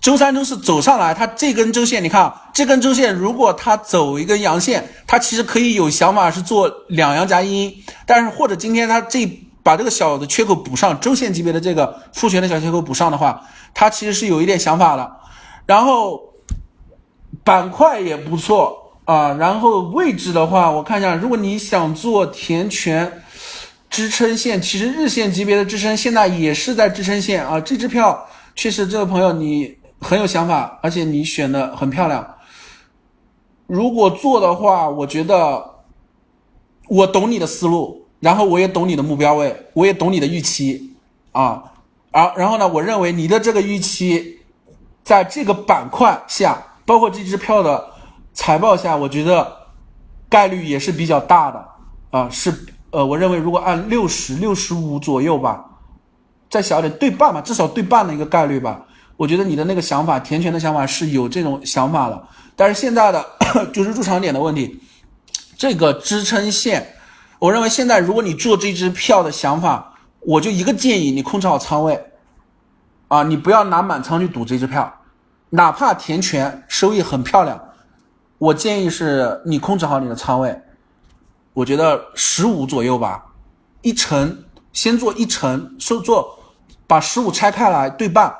周三、周四走上来，它这根周线，你看啊，这根周线如果它走一根阳线，它其实可以有想法是做两阳夹阴，但是或者今天它这把这个小的缺口补上，周线级别的这个复权的小缺口补上的话，它其实是有一点想法的。然后板块也不错啊，然后位置的话，我看一下，如果你想做填权支撑线，其实日线级别的支撑现在也是在支撑线啊，这支票确实，这位朋友你。很有想法，而且你选的很漂亮。如果做的话，我觉得我懂你的思路，然后我也懂你的目标位，我也懂你的预期啊。而然后呢，我认为你的这个预期，在这个板块下，包括这支票的财报下，我觉得概率也是比较大的啊。是呃，我认为如果按六十六十五左右吧，再小点对半吧，至少对半的一个概率吧。我觉得你的那个想法，填权的想法是有这种想法的，但是现在的 就是入场点的问题，这个支撑线，我认为现在如果你做这支票的想法，我就一个建议，你控制好仓位，啊，你不要拿满仓去赌这支票，哪怕填权收益很漂亮，我建议是你控制好你的仓位，我觉得十五左右吧，一成先做一成，收做。把十五拆开来对半，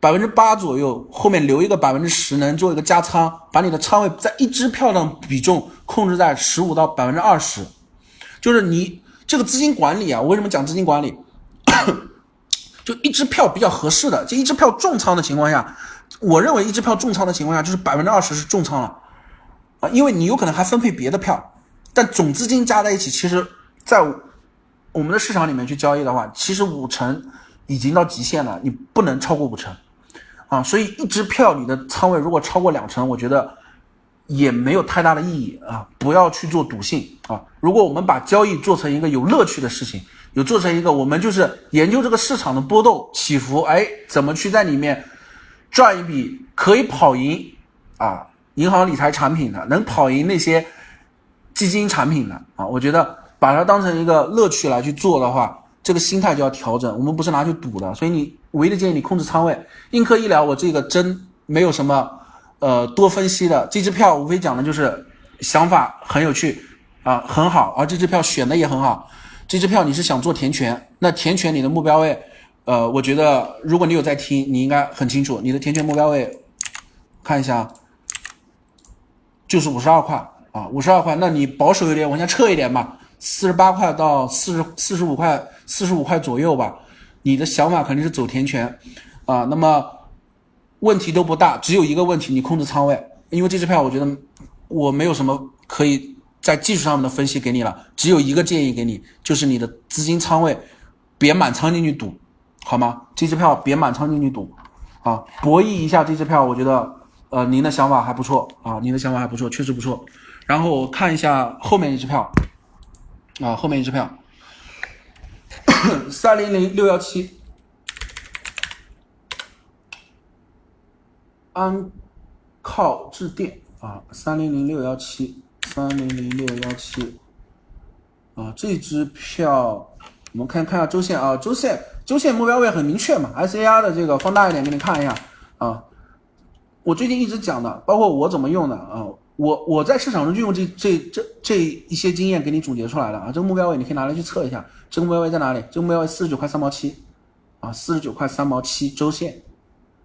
百分之八左右，后面留一个百分之十，能做一个加仓，把你的仓位在一支票的比重控制在十五到百分之二十，就是你这个资金管理啊，我为什么讲资金管理？就一支票比较合适的，就一支票重仓的情况下，我认为一支票重仓的情况下，就是百分之二十是重仓了啊，因为你有可能还分配别的票，但总资金加在一起，其实，在我们的市场里面去交易的话，其实五成已经到极限了，你不能超过五成啊，所以一支票你的仓位如果超过两成，我觉得也没有太大的意义啊，不要去做赌性啊。如果我们把交易做成一个有乐趣的事情。有做成一个，我们就是研究这个市场的波动起伏，哎，怎么去在里面赚一笔可以跑赢啊银行理财产品的，能跑赢那些基金产品的啊？我觉得把它当成一个乐趣来去做的话，这个心态就要调整。我们不是拿去赌的，所以你唯一的建议你控制仓位。英科医疗我这个真没有什么呃多分析的，这支票无非讲的就是想法很有趣啊，很好，而这支票选的也很好。这支票你是想做填权？那填权你的目标位，呃，我觉得如果你有在听，你应该很清楚，你的填权目标位，看一下，就是五十二块啊，五十二块。那你保守一点，往下撤一点吧，四十八块到四十四十五块，四十五块左右吧。你的想法肯定是走填权啊，那么问题都不大，只有一个问题，你控制仓位，因为这支票我觉得我没有什么可以。在技术上面的分析给你了，只有一个建议给你，就是你的资金仓位别满仓进去赌，好吗？这支票别满仓进去赌，啊，博弈一下这支票，我觉得，呃，您的想法还不错啊，您的想法还不错，确实不错。然后我看一下后面一支票，啊，后面一支票，三零零六幺七，安靠致电。啊，三零零六幺七。三零零六幺七，啊，这支票我们看看下周线啊，周线周线目标位很明确嘛，SAR 的这个放大一点给你看一下。啊，我最近一直讲的，包括我怎么用的啊，我我在市场中就用这这这这一些经验给你总结出来的啊，这个目标位你可以拿来去测一下，这个目标位在哪里？这个目标位四十九块三毛七啊，四十九块三毛七周线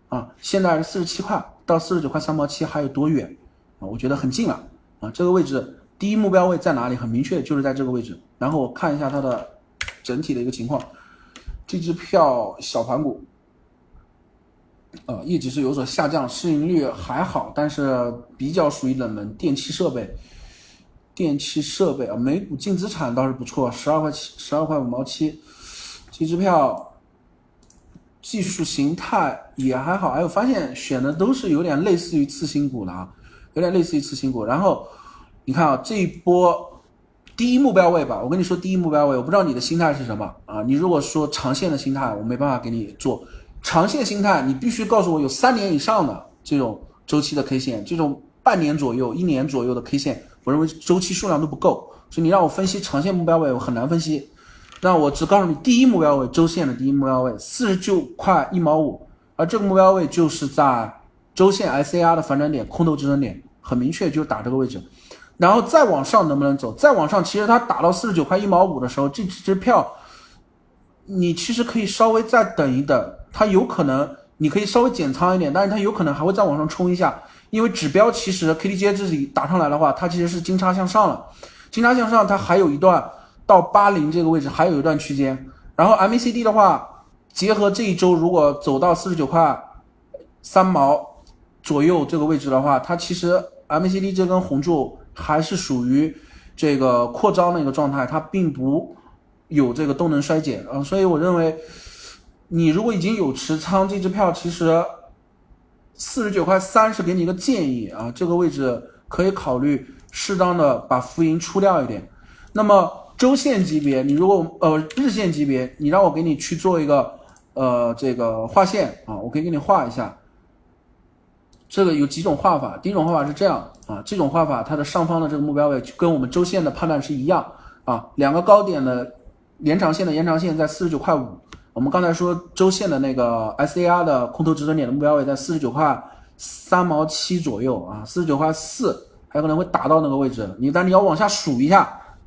啊，现在是四十七块，到四十九块三毛七还有多远啊？我觉得很近了。啊，这个位置第一目标位在哪里？很明确，就是在这个位置。然后我看一下它的整体的一个情况，这支票小盘股，呃，业绩是有所下降，市盈率还好，但是比较属于冷门。电气设备，电气设备啊，每股净资产倒是不错，十二块七，十二块五毛七。这支票技术形态也还好，哎，我发现选的都是有点类似于次新股的啊。有点类似于次新股，然后你看啊，这一波第一目标位吧，我跟你说第一目标位，我不知道你的心态是什么啊？你如果说长线的心态，我没办法给你做长线心态，你必须告诉我有三年以上的这种周期的 K 线，这种半年左右、一年左右的 K 线，我认为周期数量都不够，所以你让我分析长线目标位，我很难分析。那我只告诉你第一目标位，周线的第一目标位四十九块一毛五，而这个目标位就是在周线 SAR 的反转点、空头支撑点。很明确，就打这个位置，然后再往上能不能走？再往上，其实它打到四十九块一毛五的时候，这支票，你其实可以稍微再等一等，它有可能你可以稍微减仓一点，但是它有可能还会再往上冲一下，因为指标其实 K D J 这里打上来的话，它其实是金叉向上了，金叉向上，它还有一段到八零这个位置还有一段区间，然后 M A C D 的话，结合这一周如果走到四十九块三毛左右这个位置的话，它其实。MACD 这根红柱还是属于这个扩张的一个状态，它并不有这个动能衰减。啊，所以我认为你如果已经有持仓这支票，其实四十九块三是给你一个建议啊，这个位置可以考虑适当的把浮盈出掉一点。那么周线级别，你如果呃日线级别，你让我给你去做一个呃这个画线啊，我可以给你画一下。这个有几种画法，第一种画法是这样啊，这种画法它的上方的这个目标位跟我们周线的判断是一样啊，两个高点的延长线的延长线在四十九块五，我们刚才说周线的那个 S A R 的空头止损点的目标位在四十九块三毛七左右啊，四十九块四还有可能会打到那个位置，你但你要往下数一下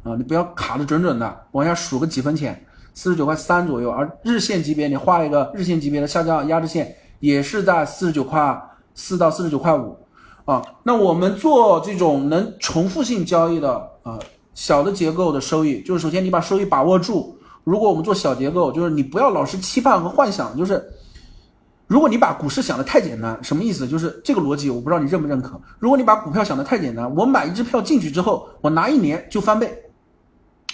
啊，你不要卡的准准的，往下数个几分钱，四十九块三左右，而日线级别你画一个日线级别的下降压制线，也是在四十九块四到四十九块五啊。那我们做这种能重复性交易的啊，小的结构的收益，就是首先你把收益把握住。如果我们做小结构，就是你不要老是期盼和幻想，就是如果你把股市想的太简单，什么意思？就是这个逻辑，我不知道你认不认可。如果你把股票想的太简单，我买一只票进去之后，我拿一年就翻倍。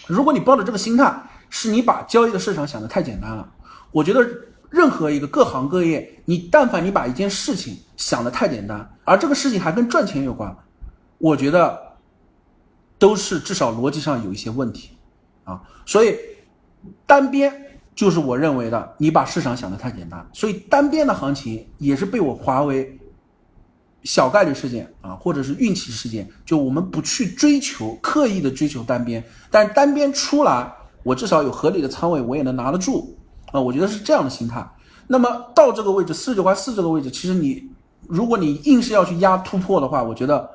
如果你抱着这个心态，是你把交易的市场想的太简单了。我觉得任何一个各行各业，你但凡你把一件事情想的太简单，而这个事情还跟赚钱有关，我觉得都是至少逻辑上有一些问题啊。所以单边就是我认为的，你把市场想的太简单。所以单边的行情也是被我划为。小概率事件啊，或者是运气事件，就我们不去追求刻意的追求单边，但单边出来，我至少有合理的仓位，我也能拿得住啊。我觉得是这样的心态。那么到这个位置四十九块四这个位置，其实你如果你硬是要去压突破的话，我觉得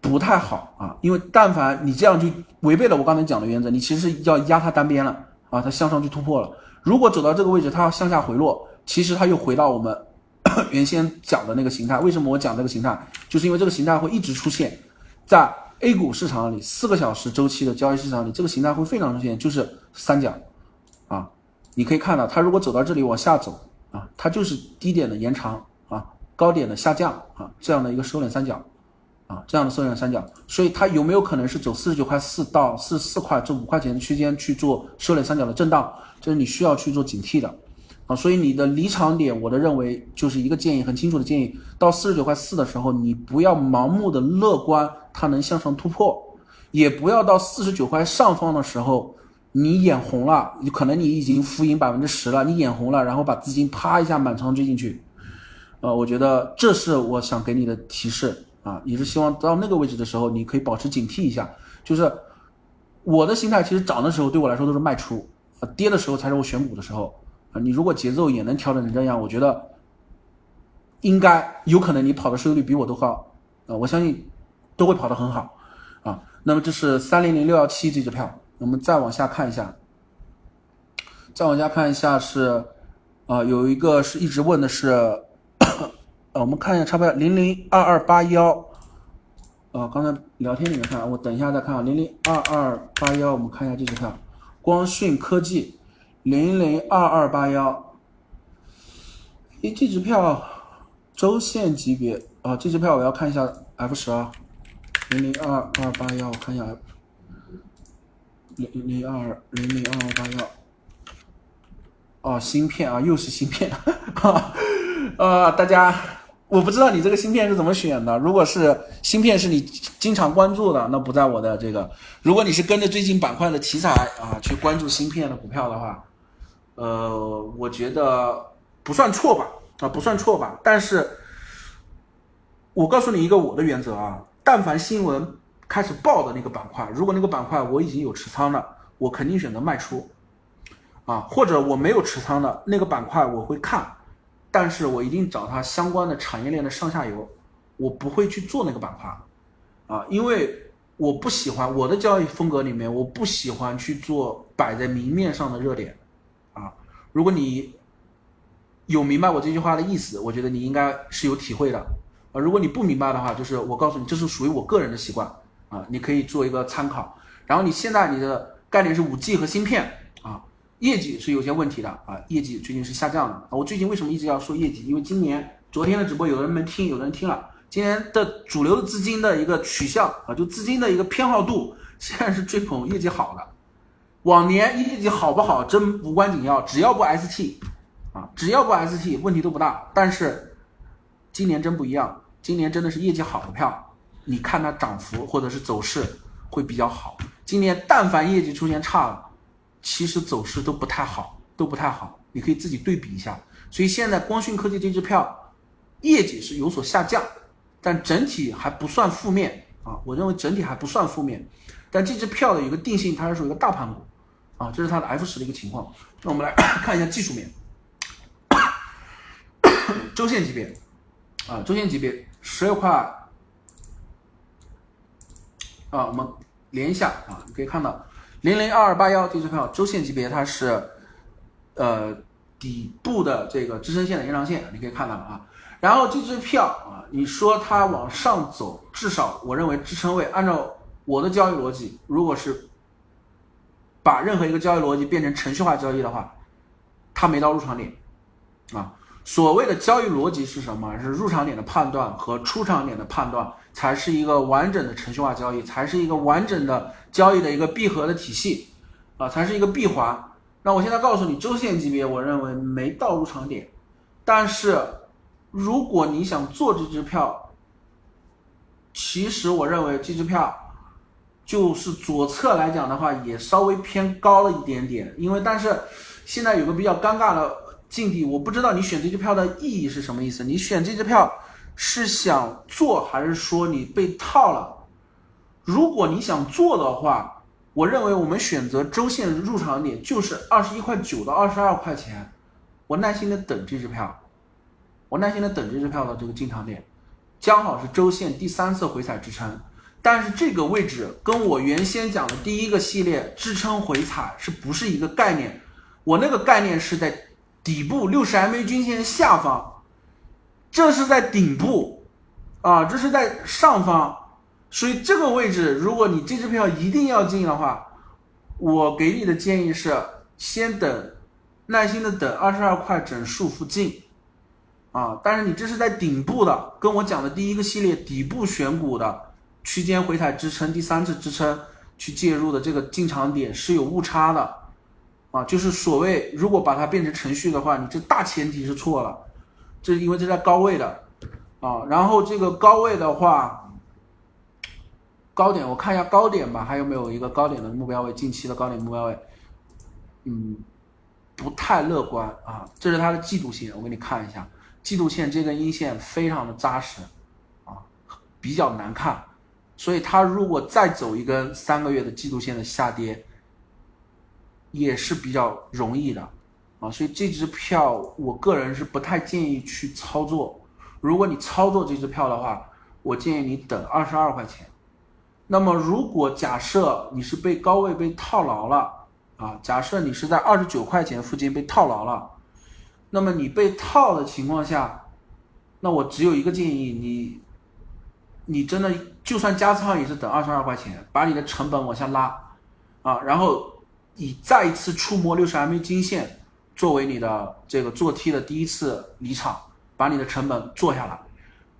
不太好啊，因为但凡你这样就违背了我刚才讲的原则，你其实要压它单边了啊，它向上去突破了。如果走到这个位置，它要向下回落，其实它又回到我们。原先讲的那个形态，为什么我讲这个形态？就是因为这个形态会一直出现在 A 股市场里，四个小时周期的交易市场里，这个形态会非常出现，就是三角啊。你可以看到，它如果走到这里往下走啊，它就是低点的延长啊，高点的下降啊，这样的一个收敛三角啊，这样的收敛三角。所以它有没有可能是走四十九块四到四十四块这五块钱的区间去做收敛三角的震荡？这是你需要去做警惕的。啊，所以你的离场点，我的认为就是一个建议，很清楚的建议，到四十九块四的时候，你不要盲目的乐观它能向上突破，也不要到四十九块上方的时候，你眼红了，可能你已经浮盈百分之十了，你眼红了，然后把资金啪一下满仓追进去，呃，我觉得这是我想给你的提示啊，也是希望到那个位置的时候，你可以保持警惕一下，就是我的心态，其实涨的时候对我来说都是卖出，啊，跌的时候才是我选股的时候。啊，你如果节奏也能调整成这样，我觉得应该有可能你跑的收益率比我都高啊！我相信都会跑得很好啊。那么这是三零零六幺七这支票，我们再往下看一下，再往下看一下是啊，有一个是一直问的是，呃，我们看一下差不多零零二二八幺啊，刚才聊天里面看，我等一下再看啊，零零二二八幺，我们看一下这支票，光讯科技。零零二二八幺，诶，这支票周线级别啊，这支票我要看一下 F 十啊，零零二二八幺，我看一下零零二零零二二八幺，哦，芯片啊，又是芯片，哈，呃，大家。我不知道你这个芯片是怎么选的。如果是芯片是你经常关注的，那不在我的这个。如果你是跟着最近板块的题材啊去关注芯片的股票的话，呃，我觉得不算错吧？啊，不算错吧？但是，我告诉你一个我的原则啊，但凡新闻开始报的那个板块，如果那个板块我已经有持仓了，我肯定选择卖出，啊，或者我没有持仓的那个板块我会看。但是我一定找它相关的产业链的上下游，我不会去做那个板块，啊，因为我不喜欢我的交易风格里面，我不喜欢去做摆在明面上的热点，啊，如果你有明白我这句话的意思，我觉得你应该是有体会的，啊，如果你不明白的话，就是我告诉你，这是属于我个人的习惯，啊，你可以做一个参考。然后你现在你的概念是五 G 和芯片。业绩是有些问题的啊，业绩最近是下降的。我最近为什么一直要说业绩？因为今年昨天的直播有人没听，有人听了。今年的主流的资金的一个取向啊，就资金的一个偏好度，现在是追捧业绩好的。往年业绩好不好真无关紧要，只要不 ST 啊，只要不 ST 问题都不大。但是今年真不一样，今年真的是业绩好的票，你看它涨幅或者是走势会比较好。今年但凡业绩出现差了。其实走势都不太好，都不太好，你可以自己对比一下。所以现在光讯科技这支票业绩是有所下降，但整体还不算负面啊。我认为整体还不算负面，但这支票的有个定性，它是属于一个大盘股啊，这是它的 F 十的一个情况。那我们来 看一下技术面，周线级别啊，周线级别十六块啊，我们连一下啊，你可以看到。零零二二八幺这支票周线级别它是，呃底部的这个支撑线的延长线，你可以看到啊。然后这支票啊，你说它往上走，至少我认为支撑位，按照我的交易逻辑，如果是把任何一个交易逻辑变成程序化交易的话，它没到入场点啊。所谓的交易逻辑是什么？是入场点的判断和出场点的判断，才是一个完整的程序化交易，才是一个完整的交易的一个闭合的体系啊，才是一个闭环。那我现在告诉你，周线级别我认为没到入场点，但是如果你想做这支票，其实我认为这支票就是左侧来讲的话，也稍微偏高了一点点，因为但是现在有个比较尴尬的。境地，我不知道你选这支票的意义是什么意思？你选这支票是想做，还是说你被套了？如果你想做的话，我认为我们选择周线入场点就是二十一块九到二十二块钱，我耐心的等这支票，我耐心的等这支票的这个进场点，刚好是周线第三次回踩支撑，但是这个位置跟我原先讲的第一个系列支撑回踩是不是一个概念？我那个概念是在。底部六十 MA 均线下方，这是在顶部，啊，这是在上方，所以这个位置，如果你这支票一定要进的话，我给你的建议是先等，耐心的等二十二块整数附近，啊，但是你这是在顶部的，跟我讲的第一个系列底部选股的区间回踩支撑，第三次支撑去介入的这个进场点是有误差的。啊，就是所谓，如果把它变成程序的话，你这大前提是错了，这因为这在高位的，啊，然后这个高位的话，高点我看一下高点吧，还有没有一个高点的目标位？近期的高点目标位，嗯，不太乐观啊。这是它的季度线，我给你看一下，季度线这根阴线非常的扎实，啊，比较难看，所以它如果再走一根三个月的季度线的下跌。也是比较容易的，啊，所以这支票我个人是不太建议去操作。如果你操作这支票的话，我建议你等二十二块钱。那么如果假设你是被高位被套牢了，啊，假设你是在二十九块钱附近被套牢了，那么你被套的情况下，那我只有一个建议，你，你真的就算加仓也是等二十二块钱，把你的成本往下拉，啊，然后。以再一次触摸六十 MA 均线作为你的这个做 T 的第一次离场，把你的成本做下来，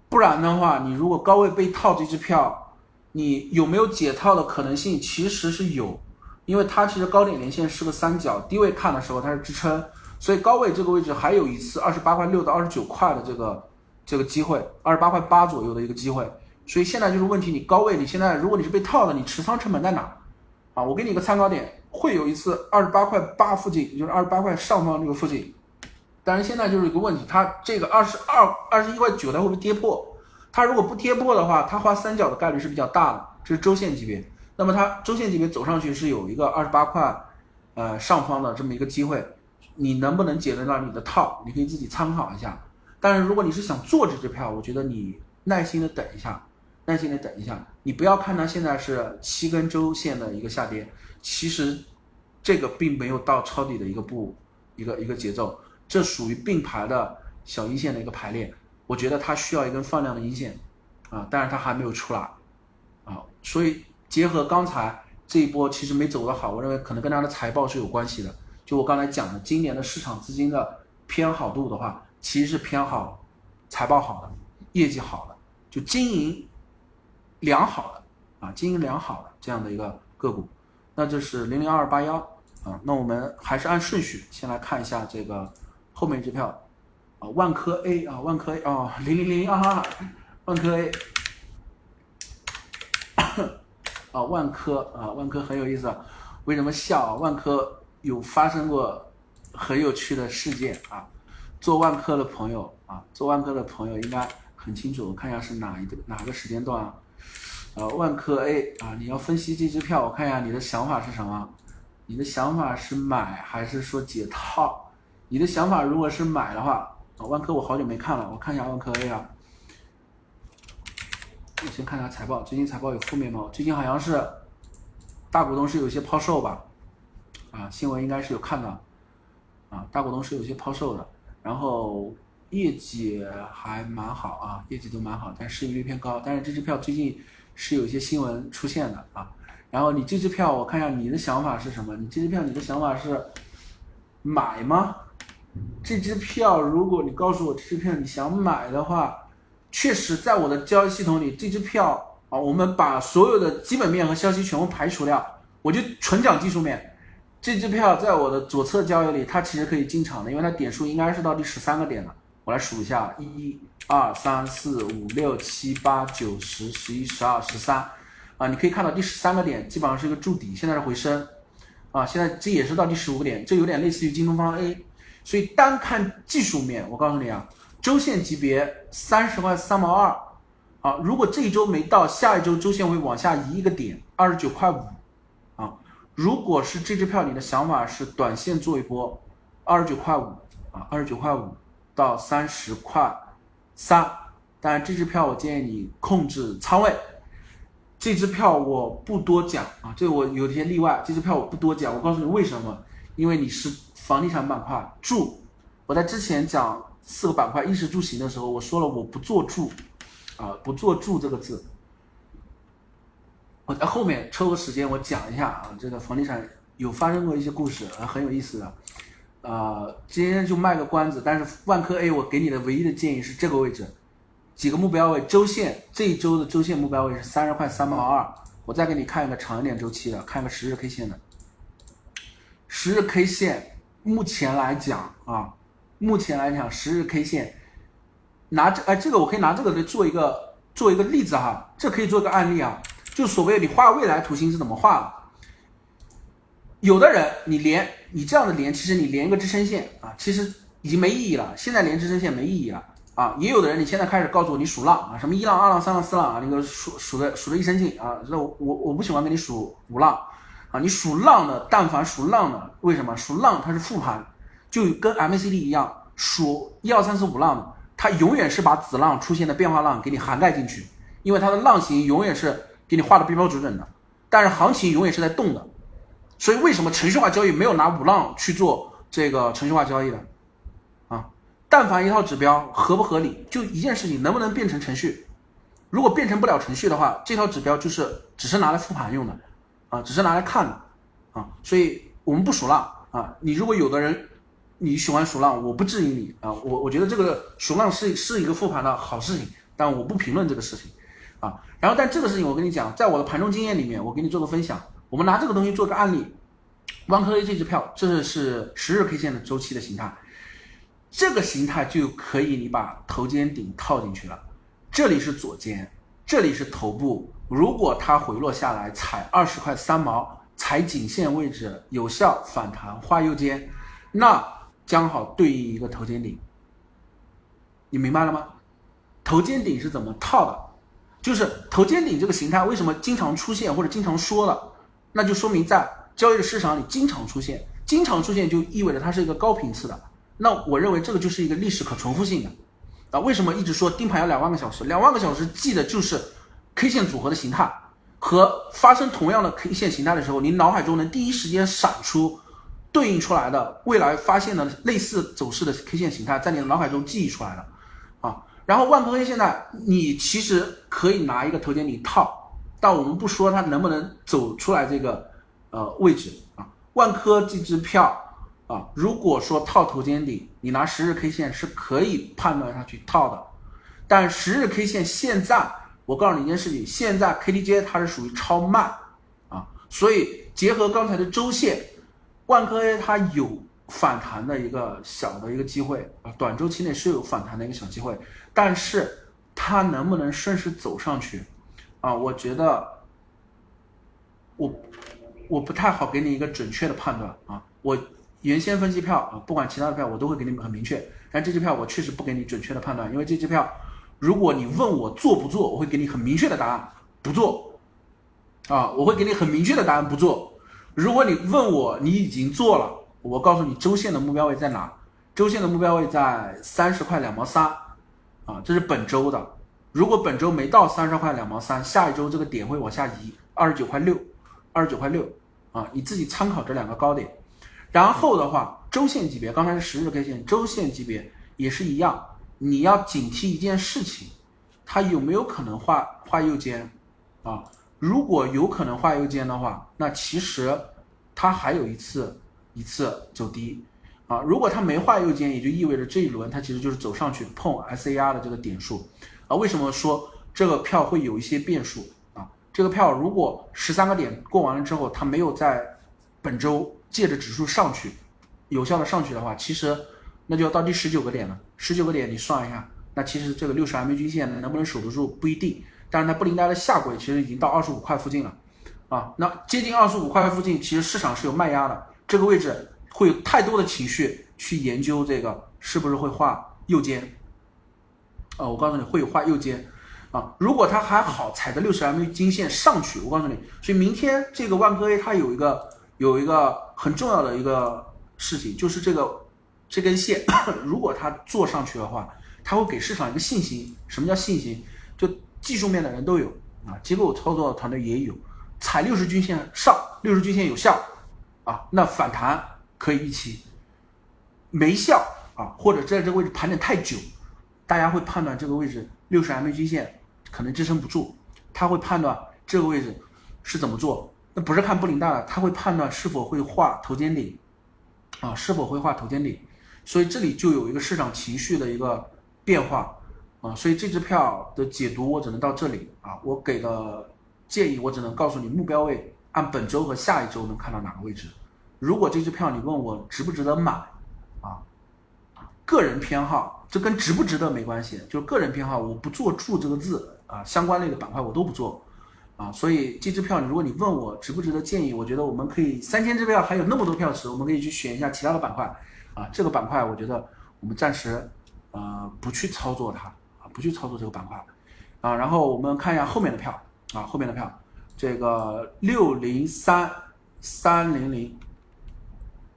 不然的话，你如果高位被套这支票，你有没有解套的可能性？其实是有，因为它其实高点连线是个三角，低位看的时候它是支撑，所以高位这个位置还有一次二十八块六到二十九块的这个这个机会，二十八块八左右的一个机会，所以现在就是问题，你高位你现在如果你是被套的，你持仓成本在哪？啊，我给你一个参考点。会有一次二十八块八附近，就是二十八块上方这个附近，但是现在就是一个问题，它这个二十二、二十一块九，它会不会跌破？它如果不跌破的话，它画三角的概率是比较大的，这是周线级别。那么它周线级别走上去是有一个二十八块，呃上方的这么一个机会，你能不能解得到你的套？你可以自己参考一下。但是如果你是想做这支票，我觉得你耐心的等一下，耐心的等一下，你不要看它现在是七根周线的一个下跌。其实，这个并没有到抄底的一个步，一个一个节奏，这属于并排的小阴线的一个排列。我觉得它需要一根放量的阴线，啊，但是它还没有出来，啊，所以结合刚才这一波其实没走得好，我认为可能跟它的财报是有关系的。就我刚才讲的，今年的市场资金的偏好度的话，其实是偏好财报好的、业绩好的，就经营良好的啊，经营良好的这样的一个个股。那这是零零二二八幺啊，那我们还是按顺序先来看一下这个后面一支票啊，万科 A 啊，万科 A 啊，零零零二，万科 A 啊，万科啊，万科很有意思，为什么笑啊？万科有发生过很有趣的事件啊，做万科的朋友啊，做万科的朋友应该很清楚，我看一下是哪一个哪个时间段啊？呃，万科 A 啊，你要分析这支票，我看一下你的想法是什么？你的想法是买还是说解套？你的想法如果是买的话，啊，万科我好久没看了，我看一下万科 A 啊。我先看一下财报，最近财报有负面吗？最近好像是大股东是有些抛售吧？啊，新闻应该是有看到，啊，大股东是有些抛售的，然后业绩还蛮好啊，业绩都蛮好，但市盈率偏高。但是这支票最近是有一些新闻出现的啊。然后你这支票，我看一下你的想法是什么？你这支票你的想法是买吗？这支票如果你告诉我这支票你想买的话，确实在我的交易系统里，这支票啊，我们把所有的基本面和消息全部排除掉，我就纯讲技术面。这支票在我的左侧交易里，它其实可以进场的，因为它点数应该是到第十三个点了。我来数一下：一、二、三、四、五、六、七、八、九、十、十一、十二、十三。啊，你可以看到第十三个点基本上是一个筑底，现在是回升。啊，现在这也是到第十五个点，这有点类似于京东方 A。所以单看技术面，我告诉你啊，周线级别三十块三毛二。啊，如果这一周没到，下一周周线会往下移一个点，二十九块五。啊如果是这支票，你的想法是短线做一波，二十九块五啊，二十九块五到三十块三，但这支票我建议你控制仓位。这支票我不多讲啊，这我有些例外，这支票我不多讲，我告诉你为什么，因为你是房地产板块住，我在之前讲四个板块衣食住行的时候，我说了我不做住，啊，不做住这个字。我在后面抽个时间，我讲一下啊，这个房地产有发生过一些故事啊，很有意思的。呃，今天就卖个关子，但是万科 A 我给你的唯一的建议是这个位置，几个目标位，周线这一周的周线目标位是三十块三毛二。我再给你看一个长一点周期的，看个十日 K 线的。十日 K 线目前来讲啊，目前来讲十日 K 线拿这哎这个我可以拿这个来做一个做一个例子哈，这可以做个案例啊。就所谓你画未来图形是怎么画的？有的人你连你这样的连，其实你连一个支撑线啊，其实已经没意义了。现在连支撑线没意义了啊。也有的人你现在开始告诉我你数浪啊，什么一浪、二浪、三浪、四浪啊，那个数数的数的一身劲啊。这我我我不喜欢跟你数五浪啊。你数浪的，但凡数浪的，为什么数浪它是复盘，就跟 MACD 一样，数一二三四五浪的，它永远是把子浪出现的变化浪给你涵盖进去，因为它的浪形永远是。给你画的标标准准的，但是行情永远是在动的，所以为什么程序化交易没有拿五浪去做这个程序化交易的？啊，但凡一套指标合不合理，就一件事情能不能变成程序？如果变成不了程序的话，这套指标就是只是拿来复盘用的，啊，只是拿来看的，啊，所以我们不数浪啊。你如果有的人你喜欢数浪，我不质疑你啊，我我觉得这个数浪是是一个复盘的好事情，但我不评论这个事情。啊，然后但这个事情我跟你讲，在我的盘中经验里面，我给你做个分享。我们拿这个东西做个案例，万科 A 这支票，这是十日 K 线的周期的形态，这个形态就可以你把头肩顶套进去了。这里是左肩，这里是头部。如果它回落下来踩二十块三毛，踩颈线位置有效反弹画右肩，那将好对应一个头肩顶。你明白了吗？头肩顶是怎么套的？就是头肩顶这个形态为什么经常出现或者经常说了，那就说明在交易的市场里经常出现，经常出现就意味着它是一个高频次的。那我认为这个就是一个历史可重复性的。啊，为什么一直说盯盘要两万个小时？两万个小时记的就是 K 线组合的形态和发生同样的 K 线形态的时候，你脑海中能第一时间闪出对应出来的未来发现的类似走势的 K 线形态，在你的脑海中记忆出来了。然后万科 A 现在你其实可以拿一个头肩顶套，但我们不说它能不能走出来这个呃位置啊。万科这支票啊，如果说套头肩顶，你拿十日 K 线是可以判断它去套的。但十日 K 线现在，我告诉你一件事情，现在 KDJ 它是属于超慢啊，所以结合刚才的周线，万科它有反弹的一个小的一个机会啊，短周期内是有反弹的一个小机会。但是它能不能顺势走上去啊？我觉得我我不太好给你一个准确的判断啊。我原先分析票啊，不管其他的票，我都会给你们很明确。但这支票我确实不给你准确的判断，因为这支票，如果你问我做不做，我会给你很明确的答案，不做啊，我会给你很明确的答案，不做。如果你问我你已经做了，我告诉你周线的目标位在哪？周线的目标位在三十块两毛三。啊，这是本周的。如果本周没到三十块两毛三，下一周这个点会往下移，二十九块六。二十九块六啊，你自己参考这两个高点。然后的话，周线级别刚才是十日 K 线，周线级别也是一样，你要警惕一件事情，它有没有可能画画右肩啊？如果有可能画右肩的话，那其实它还有一次一次走低啊。如果它没画右肩，也就意味着这一轮它其实就是走上去碰 SAR 的这个点数啊。为什么说这个票会有一些变数啊？这个票如果十三个点过完了之后，它没有在本周。借着指数上去，有效的上去的话，其实那就要到第十九个点了。十九个点你算一下，那其实这个六十 MA 均线能不能守得住不一定。但是它布林带的下轨其实已经到二十五块附近了，啊，那接近二十五块附近，其实市场是有卖压的。这个位置会有太多的情绪去研究这个是不是会画右肩，啊，我告诉你会有画右肩，啊，如果它还好踩着六十 MA 均线上去，我告诉你，所以明天这个万科 A 它有一个。有一个很重要的一个事情，就是这个这根线，如果它做上去的话，它会给市场一个信心。什么叫信心？就技术面的人都有啊，机构操作团队也有，踩六十均线上，六十均线有效啊，那反弹可以预期。没效啊，或者在这个位置盘整太久，大家会判断这个位置六十 MA 均线可能支撑不住，他会判断这个位置是怎么做。那不是看布林带的，他会判断是否会画头肩顶，啊，是否会画头肩顶，所以这里就有一个市场情绪的一个变化，啊，所以这支票的解读我只能到这里啊，我给的建议我只能告诉你目标位按本周和下一周能看到哪个位置。如果这支票你问我值不值得买，啊，个人偏好，这跟值不值得没关系，就是个人偏好，我不做注这个字啊，相关类的板块我都不做。啊，所以这支票，如果你问我值不值得建议，我觉得我们可以三千支票还有那么多票池，我们可以去选一下其他的板块。啊，这个板块我觉得我们暂时呃不去操作它啊，不去操作这个板块。啊，然后我们看一下后面的票啊，后面的票，这个六零三三零零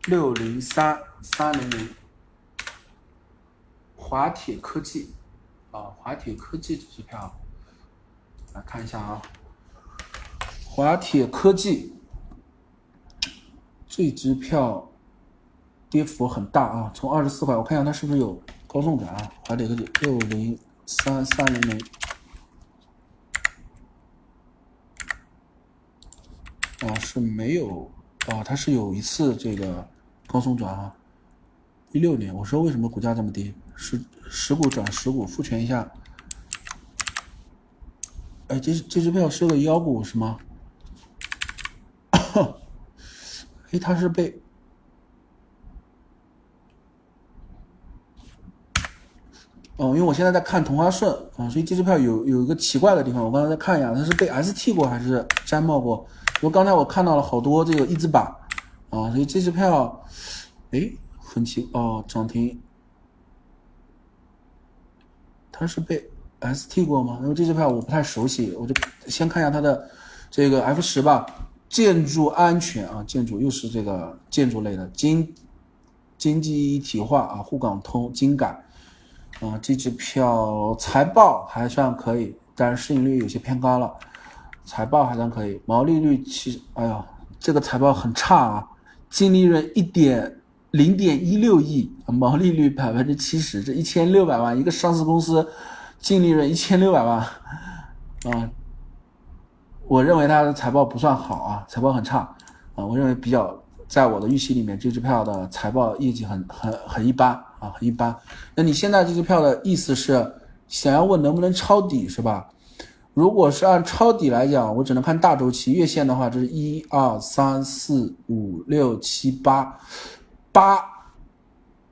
六零三三零零华铁科技啊，华铁科技这支票来看一下啊。华铁科技这支票跌幅很大啊，从二十四块，我看一下它是不是有高送转啊？华铁科技六零三三零零啊是没有啊，它是有一次这个高送转啊，一六年，我说为什么股价这么低？是十股转十股，复权一下。哎，这这支票是个妖股是吗？哎，它是被哦，因为我现在在看同花顺啊，所以这支票有有一个奇怪的地方，我刚才在看一下，它是被 ST 过还是沾帽过？因为刚才我看到了好多这个一字板啊，所以这支票哎很奇哦，涨停，它是被 ST 过吗？因为这支票我不太熟悉，我就先看一下它的这个 F 十吧。建筑安全啊，建筑又是这个建筑类的经经济一体化啊，沪港通、金改啊，这支票财报还算可以，但是市盈率有些偏高了，财报还算可以，毛利率其实，哎呀，这个财报很差啊，净利润一点零点一六亿，毛利率百分之七十，这一千六百万一个上市公司净利润一千六百万啊。我认为它的财报不算好啊，财报很差啊。我认为比较在我的预期里面，这支票的财报业绩很很很一般啊，很一般。那你现在这支票的意思是想要问能不能抄底是吧？如果是按抄底来讲，我只能看大周期月线的话，这是一二三四五六七八八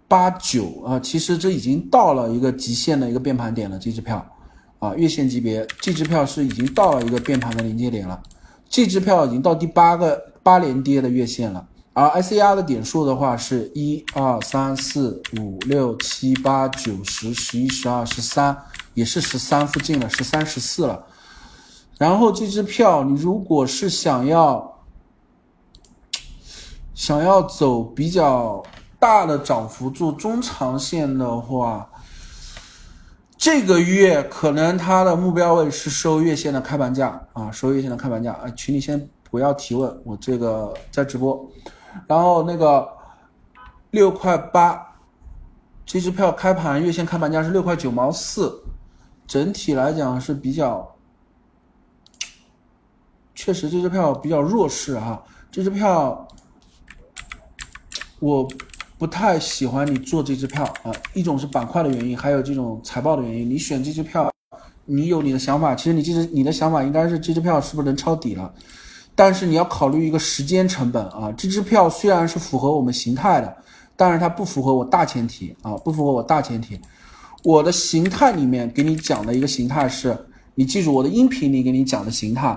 八九啊，其实这已经到了一个极限的一个变盘点了，这支票。啊，月线级别这支票是已经到了一个变盘的临界点了，这支票已经到第八个八连跌的月线了，而 ICR 的点数的话是一二三四五六七八九十十一十二十三，也是十三附近了，十三十四了。然后这支票你如果是想要想要走比较大的涨幅做中长线的话。这个月可能它的目标位是收月线的开盘价啊，收月线的开盘价啊，群里先不要提问，我这个在直播。然后那个六块八，这支票开盘月线开盘价是六块九毛四，整体来讲是比较，确实这支票比较弱势哈，这支票我。不太喜欢你做这支票啊，一种是板块的原因，还有这种财报的原因。你选这支票，你有你的想法。其实你这支你的想法应该是这支票是不是能抄底了？但是你要考虑一个时间成本啊。这支票虽然是符合我们形态的，但是它不符合我大前提啊，不符合我大前提。我的形态里面给你讲的一个形态是，你记住我的音频里给你讲的形态，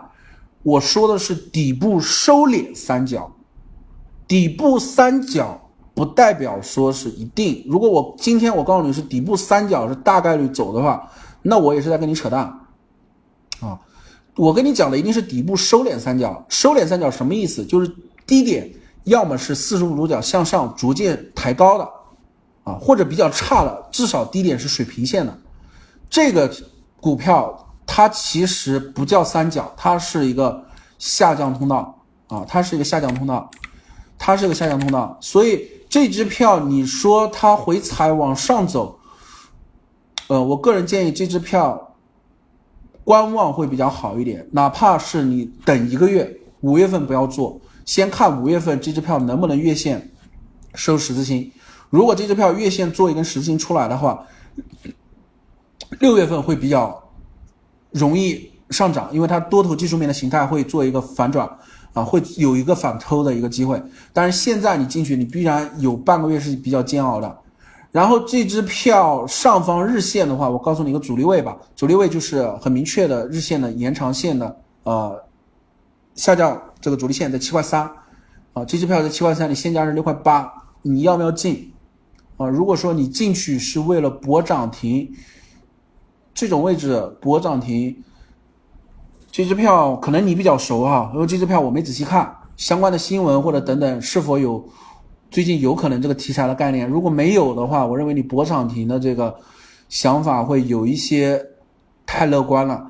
我说的是底部收敛三角，底部三角。不代表说是一定。如果我今天我告诉你是底部三角是大概率走的话，那我也是在跟你扯淡啊！我跟你讲的一定是底部收敛三角。收敛三角什么意思？就是低点要么是四十五度角向上逐渐抬高的啊，或者比较差的，至少低点是水平线的。这个股票它其实不叫三角，它是一个下降通道啊，它是一个下降通道，它是个下降通道，所以。这支票，你说它回踩往上走，呃，我个人建议这支票观望会比较好一点，哪怕是你等一个月，五月份不要做，先看五月份这支票能不能月线收十字星。如果这支票月线做一根十字星出来的话，六月份会比较容易上涨，因为它多头技术面的形态会做一个反转。啊，会有一个反抽的一个机会，但是现在你进去，你必然有半个月是比较煎熬的。然后这支票上方日线的话，我告诉你一个阻力位吧，阻力位就是很明确的日线的延长线的呃下降这个阻力线在七块三啊，这支票在七块三，你现价是六块八，你要不要进啊？如果说你进去是为了博涨停，这种位置博涨停。这支票可能你比较熟哈，因为这支票我没仔细看相关的新闻或者等等是否有最近有可能这个题材的概念。如果没有的话，我认为你博涨停的这个想法会有一些太乐观了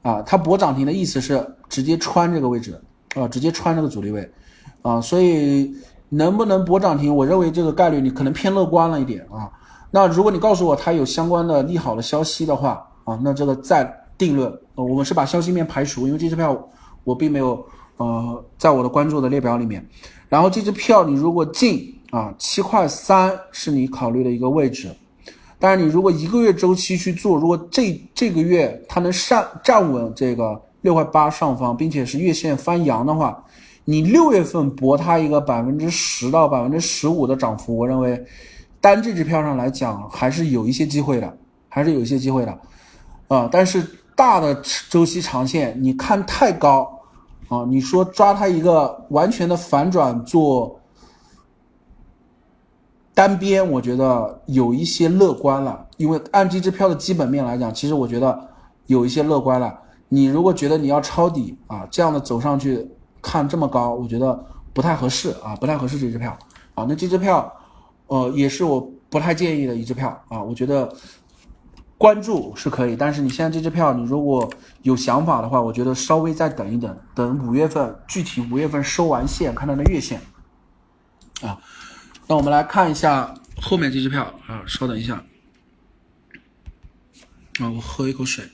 啊。它博涨停的意思是直接穿这个位置啊，直接穿这个阻力位啊，所以能不能博涨停，我认为这个概率你可能偏乐观了一点啊。那如果你告诉我它有相关的利好的消息的话啊，那这个再。定论，呃，我们是把消息面排除，因为这支票我并没有，呃，在我的关注的列表里面。然后这支票你如果进啊，七块三是你考虑的一个位置。但是你如果一个月周期去做，如果这这个月它能上站稳这个六块八上方，并且是月线翻阳的话，你六月份博它一个百分之十到百分之十五的涨幅，我认为单这支票上来讲还是有一些机会的，还是有一些机会的，啊，但是。大的周期长线，你看太高啊！你说抓它一个完全的反转做单边，我觉得有一些乐观了。因为按这支票的基本面来讲，其实我觉得有一些乐观了。你如果觉得你要抄底啊，这样的走上去看这么高，我觉得不太合适啊，不太合适这支票啊。那这支票，呃，也是我不太建议的一支票啊，我觉得。关注是可以，但是你现在这支票，你如果有想法的话，我觉得稍微再等一等，等五月份具体五月份收完线，看它的月线啊。那我们来看一下后面这支票啊，稍等一下啊，我喝一口水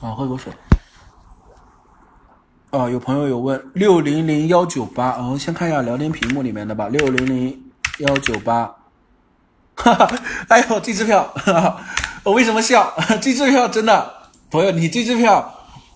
啊，喝口水啊。有朋友有问六零零幺九八，我先看一下聊天屏幕里面的吧，六零零。幺九八，哈哈，哎呦，这支票，哈哈我为什么笑？这支票真的，朋友，你这支票，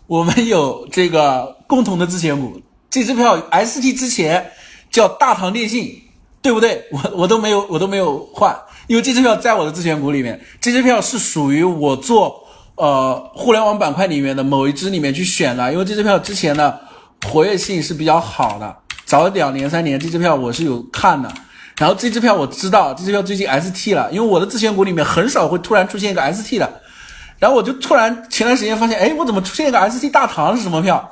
我们有这个共同的自选股。这支票 ST 之前叫大唐电信，对不对？我我都没有，我都没有换，因为这支票在我的自选股里面。这支票是属于我做呃互联网板块里面的某一支里面去选的，因为这支票之前的活跃性是比较好的，早两年三年这支票我是有看的。然后这支票我知道，这支票最近 ST 了，因为我的自选股里面很少会突然出现一个 ST 的，然后我就突然前段时间发现，哎，我怎么出现一个 ST 大唐是什么票？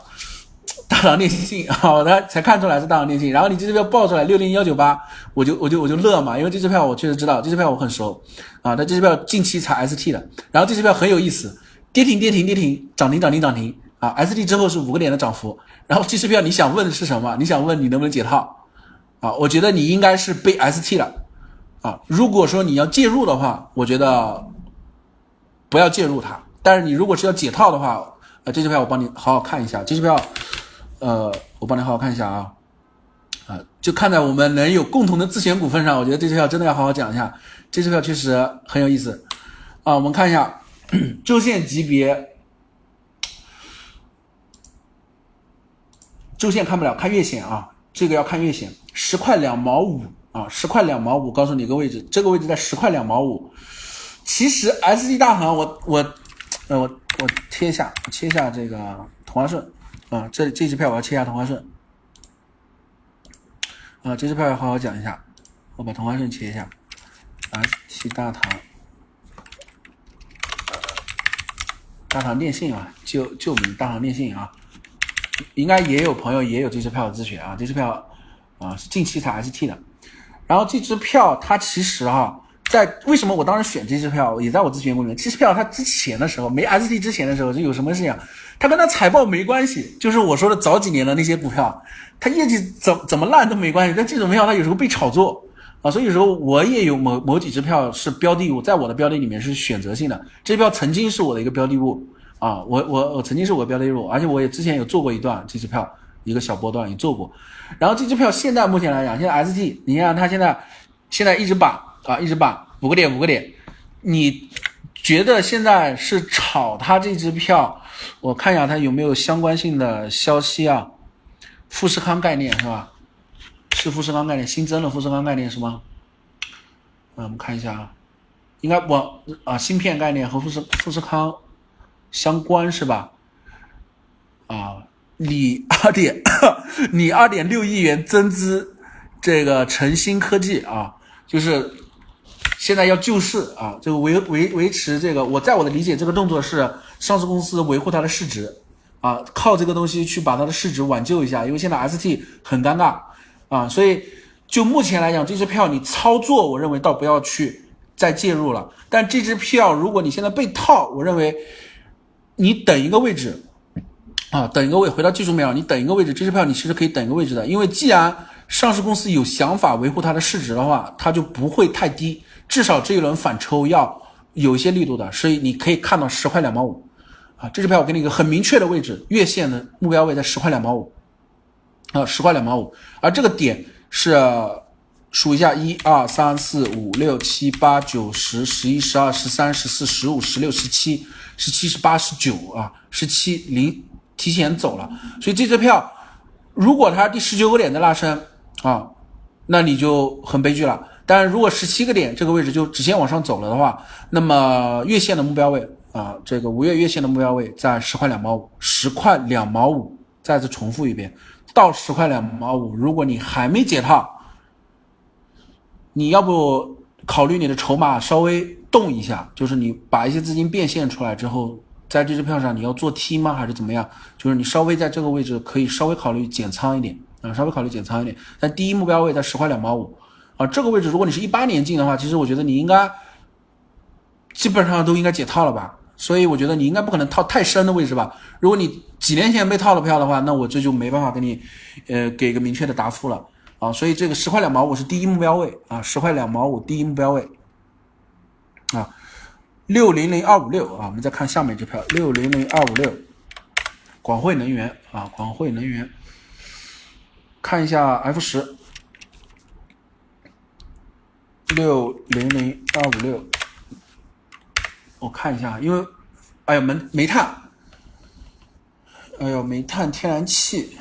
大唐电信，好的才看出来是大唐电信。然后你这支票报出来六零幺九八，我就我就我就乐嘛，因为这支票我确实知道，这支票我很熟啊。那这支票近期才 ST 的，然后这支票很有意思，跌停跌停跌停，涨停涨停涨停啊！ST 之后是五个点的涨幅，然后这支票你想问是什么？你想问你能不能解套啊？我觉得你应该是被 ST 了啊！如果说你要介入的话，我觉得不要介入它。但是你如果是要解套的话，呃，这支票我帮你好好看一下，这支票，呃，我帮你好好看一下啊，啊，就看在我们能有共同的自选股份上，我觉得这支票真的要好好讲一下，这支票确实很有意思啊。我们看一下周线级别，周线看不了，看月线啊，这个要看月线，十块两毛五啊，十块两毛五，告诉你一个位置，这个位置在十块两毛五。其实 S D 大行，我我。呃，我我切一下，切一下这个同花顺，啊，这这支票我要切一下同花顺，啊，这支票要好好讲一下，我把同花顺切一下，啊，七大唐，大唐电信啊，旧旧名大唐电信啊，应该也有朋友也有这支票的自选啊，这支票啊是近期才 ST 的，然后这支票它其实哈。在为什么我当时选这支票，也在我咨询过里面。这支票它之前的时候，没 ST 之前的时候，是有什么事情？它跟它财报没关系，就是我说的早几年的那些股票，它业绩怎怎么烂都没关系。但这种票它有时候被炒作啊，所以有时候我也有某某几支票是标的物，在我的标的里面是选择性的。这票曾经是我的一个标的物啊，我我我曾经是我的标的物，而且我也之前有做过一段这支票一个小波段也做过。然后这支票现在目前来讲，现在 ST，你看它现在现在一直板。啊，一直板五个点五个点，你觉得现在是炒它这支票？我看一下它有没有相关性的消息啊？富士康概念是吧？是富士康概念新增了富士康概念是吗？嗯，我们看一下啊，应该不啊，芯片概念和富士富士康相关是吧？啊，你二点你二点六亿元增资这个诚新科技啊，就是。现在要救市啊，这个维维维持这个，我在我的理解，这个动作是上市公司维护它的市值啊，靠这个东西去把它的市值挽救一下，因为现在 ST 很尴尬啊，所以就目前来讲，这支票你操作，我认为倒不要去再介入了。但这支票如果你现在被套，我认为你等一个位置啊，等一个位，回到技术面上，你等一个位置，这支票你其实可以等一个位置的，因为既然上市公司有想法维护它的市值的话，它就不会太低。至少这一轮反抽要有一些力度的，所以你可以看到十块两毛五，啊，这支票我给你一个很明确的位置，月线的目标位在十块两毛五，啊，十块两毛五，而这个点是数一下，一二三四五六七八九十十一十二十三十四十五十六十七十七十八十九啊，十七零提前走了，所以这支票如果它第十九个点的拉升啊，那你就很悲剧了。但如果十七个点这个位置就直线往上走了的话，那么月线的目标位啊，这个五月月线的目标位在十块两毛五，十块两毛五，再次重复一遍，到十块两毛五，如果你还没解套，你要不考虑你的筹码稍微动一下，就是你把一些资金变现出来之后，在这支票上你要做 T 吗，还是怎么样？就是你稍微在这个位置可以稍微考虑减仓一点啊，稍微考虑减仓一点，但第一目标位在十块两毛五。啊，这个位置，如果你是一八年进的话，其实我觉得你应该基本上都应该解套了吧。所以我觉得你应该不可能套太深的位置吧。如果你几年前被套了票的话，那我这就没办法给你呃给个明确的答复了啊。所以这个十块两毛五是第一目标位啊，十块两毛五第一目标位啊，六零零二五六啊，我们再看下面这票六零零二五六，广汇能源啊，广汇能源，看一下 F 十。六零零二五六，我看一下，因为，哎呀，煤煤炭，哎呦，煤炭、天然气，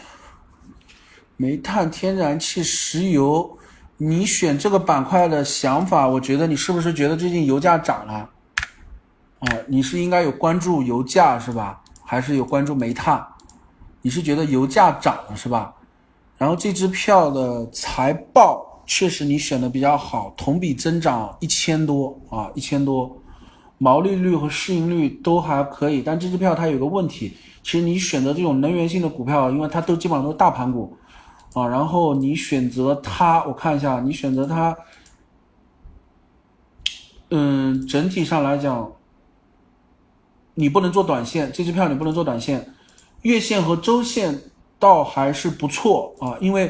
煤炭、天然气、石油，你选这个板块的想法，我觉得你是不是觉得最近油价涨了？啊，你是应该有关注油价是吧？还是有关注煤炭？你是觉得油价涨了是吧？然后这支票的财报。确实你选的比较好，同比增长一千多啊，一千多，毛利率和市盈率都还可以。但这支票它有个问题，其实你选择这种能源性的股票，因为它都基本上都是大盘股啊，然后你选择它，我看一下，你选择它，嗯，整体上来讲，你不能做短线，这支票你不能做短线，月线和周线倒还是不错啊，因为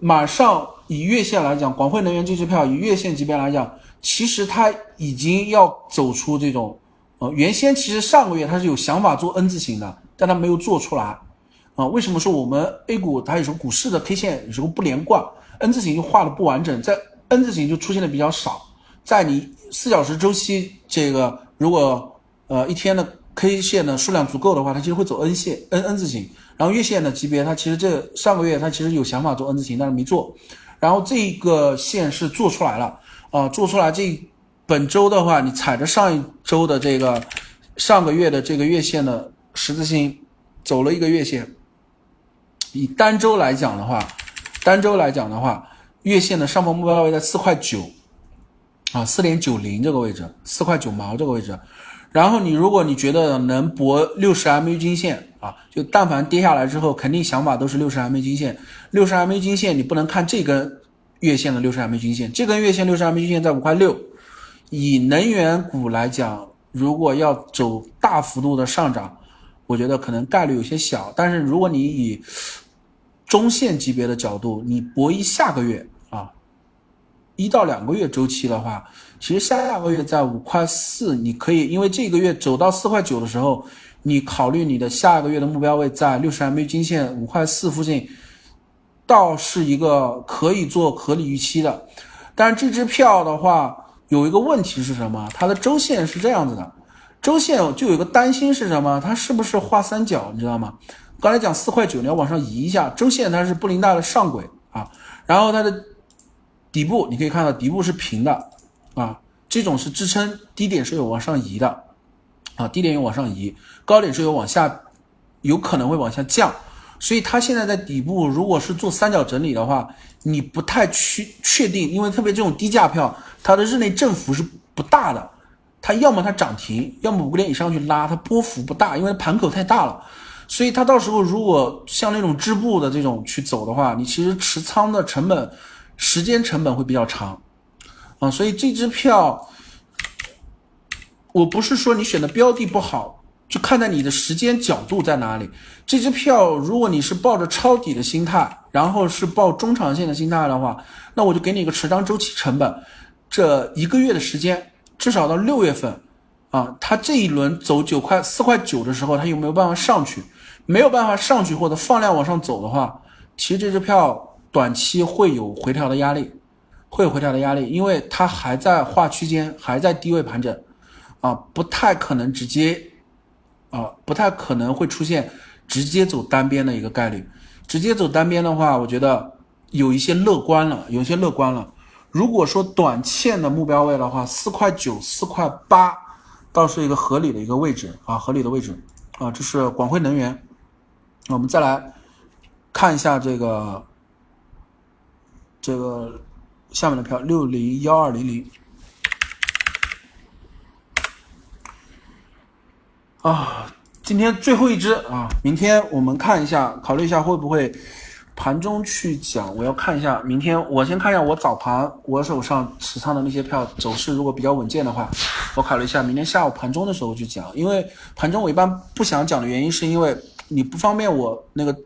马上以月线来讲，广汇能源这支票以月线级别来讲，其实它已经要走出这种，呃，原先其实上个月它是有想法做 N 字形的，但它没有做出来。啊，为什么说我们 A 股它有时候股市的 K 线有时候不连贯，N 字形就画的不完整，在 N 字形就出现的比较少，在你四小时周期这个如果呃一天的 K 线的数量足够的话，它其实会走 N 线 N N 字形，然后月线的级别它其实这上个月它其实有想法做 N 字形，但是没做，然后这个线是做出来了啊，做出来这本周的话，你踩着上一周的这个上个月的这个月线的十字星走了一个月线。以单周来讲的话，单周来讲的话，月线的上方目标位在四块九，啊，四点九零这个位置，四块九毛这个位置。然后你如果你觉得能博六十 MA 均线啊，就但凡跌下来之后，肯定想法都是六十 MA 均线。六十 MA 均线你不能看这根月线的六十 MA 均线，这根月线六十 MA 均线在五块六。以能源股来讲，如果要走大幅度的上涨，我觉得可能概率有些小。但是如果你以中线级别的角度，你博弈下个月啊，一到两个月周期的话，其实下下个月在五块四，你可以因为这个月走到四块九的时候，你考虑你的下个月的目标位在六十 MA 均线五块四附近，倒是一个可以做合理预期的。但是这支票的话，有一个问题是什么？它的周线是这样子的，周线就有一个担心是什么？它是不是画三角？你知道吗？刚才讲四块九，你要往上移一下，周线它是布林带的上轨啊，然后它的底部你可以看到底部是平的啊，这种是支撑，低点是有往上移的啊，低点有往上移，高点是有往下，有可能会往下降，所以它现在在底部，如果是做三角整理的话，你不太确确定，因为特别这种低价票，它的日内振幅是不大的，它要么它涨停，要么五点以上去拉，它波幅不大，因为盘口太大了。所以它到时候如果像那种织布的这种去走的话，你其实持仓的成本、时间成本会比较长，啊，所以这支票，我不是说你选的标的不好，就看在你的时间角度在哪里。这支票如果你是抱着抄底的心态，然后是抱中长线的心态的话，那我就给你一个持仓周期成本，这一个月的时间，至少到六月份，啊，它这一轮走九块四块九的时候，它有没有办法上去？没有办法上去或者放量往上走的话，其实这支票短期会有回调的压力，会有回调的压力，因为它还在画区间，还在低位盘整，啊，不太可能直接，啊，不太可能会出现直接走单边的一个概率。直接走单边的话，我觉得有一些乐观了，有一些乐观了。如果说短线的目标位的话，四块九、四块八，倒是一个合理的一个位置啊，合理的位置啊，这是广汇能源。我们再来看一下这个这个下面的票六零幺二零零啊，今天最后一只啊，明天我们看一下，考虑一下会不会盘中去讲。我要看一下明天，我先看一下我早盘我手上持仓的那些票走势，如果比较稳健的话，我考虑一下明天下午盘中的时候去讲。因为盘中我一般不想讲的原因，是因为。你不方便我那个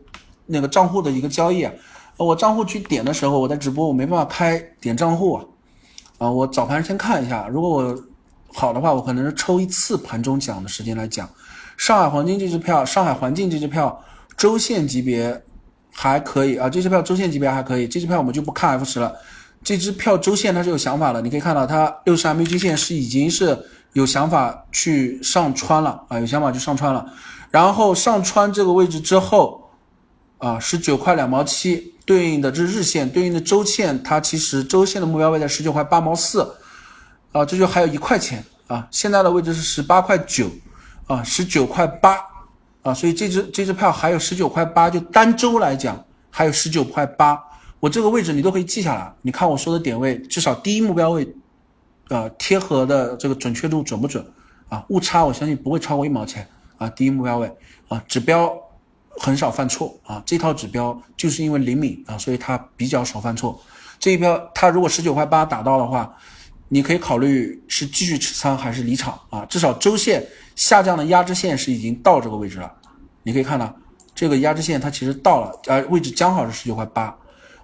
那个账户的一个交易啊，我账户去点的时候，我在直播，我没办法开点账户啊，啊，我早盘先看一下，如果我好的话，我可能是抽一次盘中讲的时间来讲。上海黄金这支票，上海环境这支票，周线级别还可以啊，这支票周线级别还可以，这支票我们就不看 F 十了，这支票周线它是有想法的，你可以看到它六十 MA 均线是已经是有想法去上穿了啊，有想法去上穿了。然后上穿这个位置之后，啊，十九块两毛七，对应的这是日线，对应的周线，它其实周线的目标位在十九块八毛四，啊，这就还有一块钱啊，现在的位置是十八块九，啊，十九块八，啊，所以这只这只票还有十九块八，就单周来讲还有十九块八，我这个位置你都可以记下来，你看我说的点位，至少第一目标位，呃，贴合的这个准确度准不准？啊，误差我相信不会超过一毛钱。啊，第一目标位啊，指标很少犯错啊，这套指标就是因为灵敏啊，所以它比较少犯错。这一标它如果十九块八打到的话，你可以考虑是继续持仓还是离场啊。至少周线下降的压制线是已经到这个位置了，你可以看到这个压制线它其实到了，呃，位置刚好是十九块八，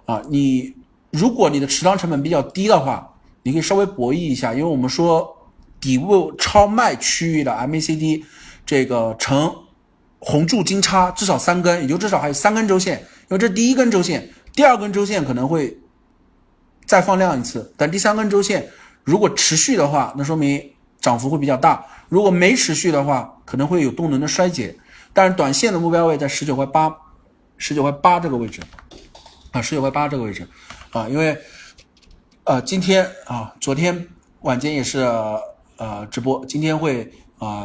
啊，你如果你的持仓成本比较低的话，你可以稍微博弈一下，因为我们说底部超卖区域的 MACD 这个成红柱金叉至少三根，也就至少还有三根周线，因为这第一根周线，第二根周线可能会再放量一次，但第三根周线如果持续的话，那说明涨幅会比较大；如果没持续的话，可能会有动能的衰竭。但是短线的目标位在十九块八，十九块八这个位置啊，十九块八这个位置啊，因为呃今天啊，昨天晚间也是呃直播，今天会啊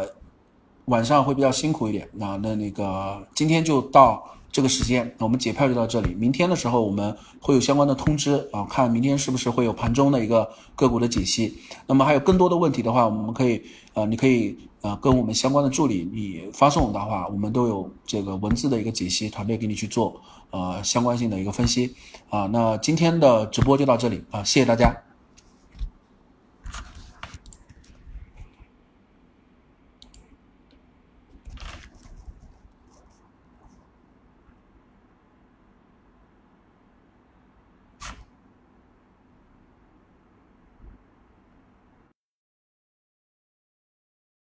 晚上会比较辛苦一点啊，那那个今天就到。这个时间，我们解票就到这里。明天的时候我们会有相关的通知啊，看明天是不是会有盘中的一个个股的解析。那么还有更多的问题的话，我们可以呃，你可以呃跟我们相关的助理你发送的话，我们都有这个文字的一个解析团队给你去做呃相关性的一个分析啊。那今天的直播就到这里啊，谢谢大家。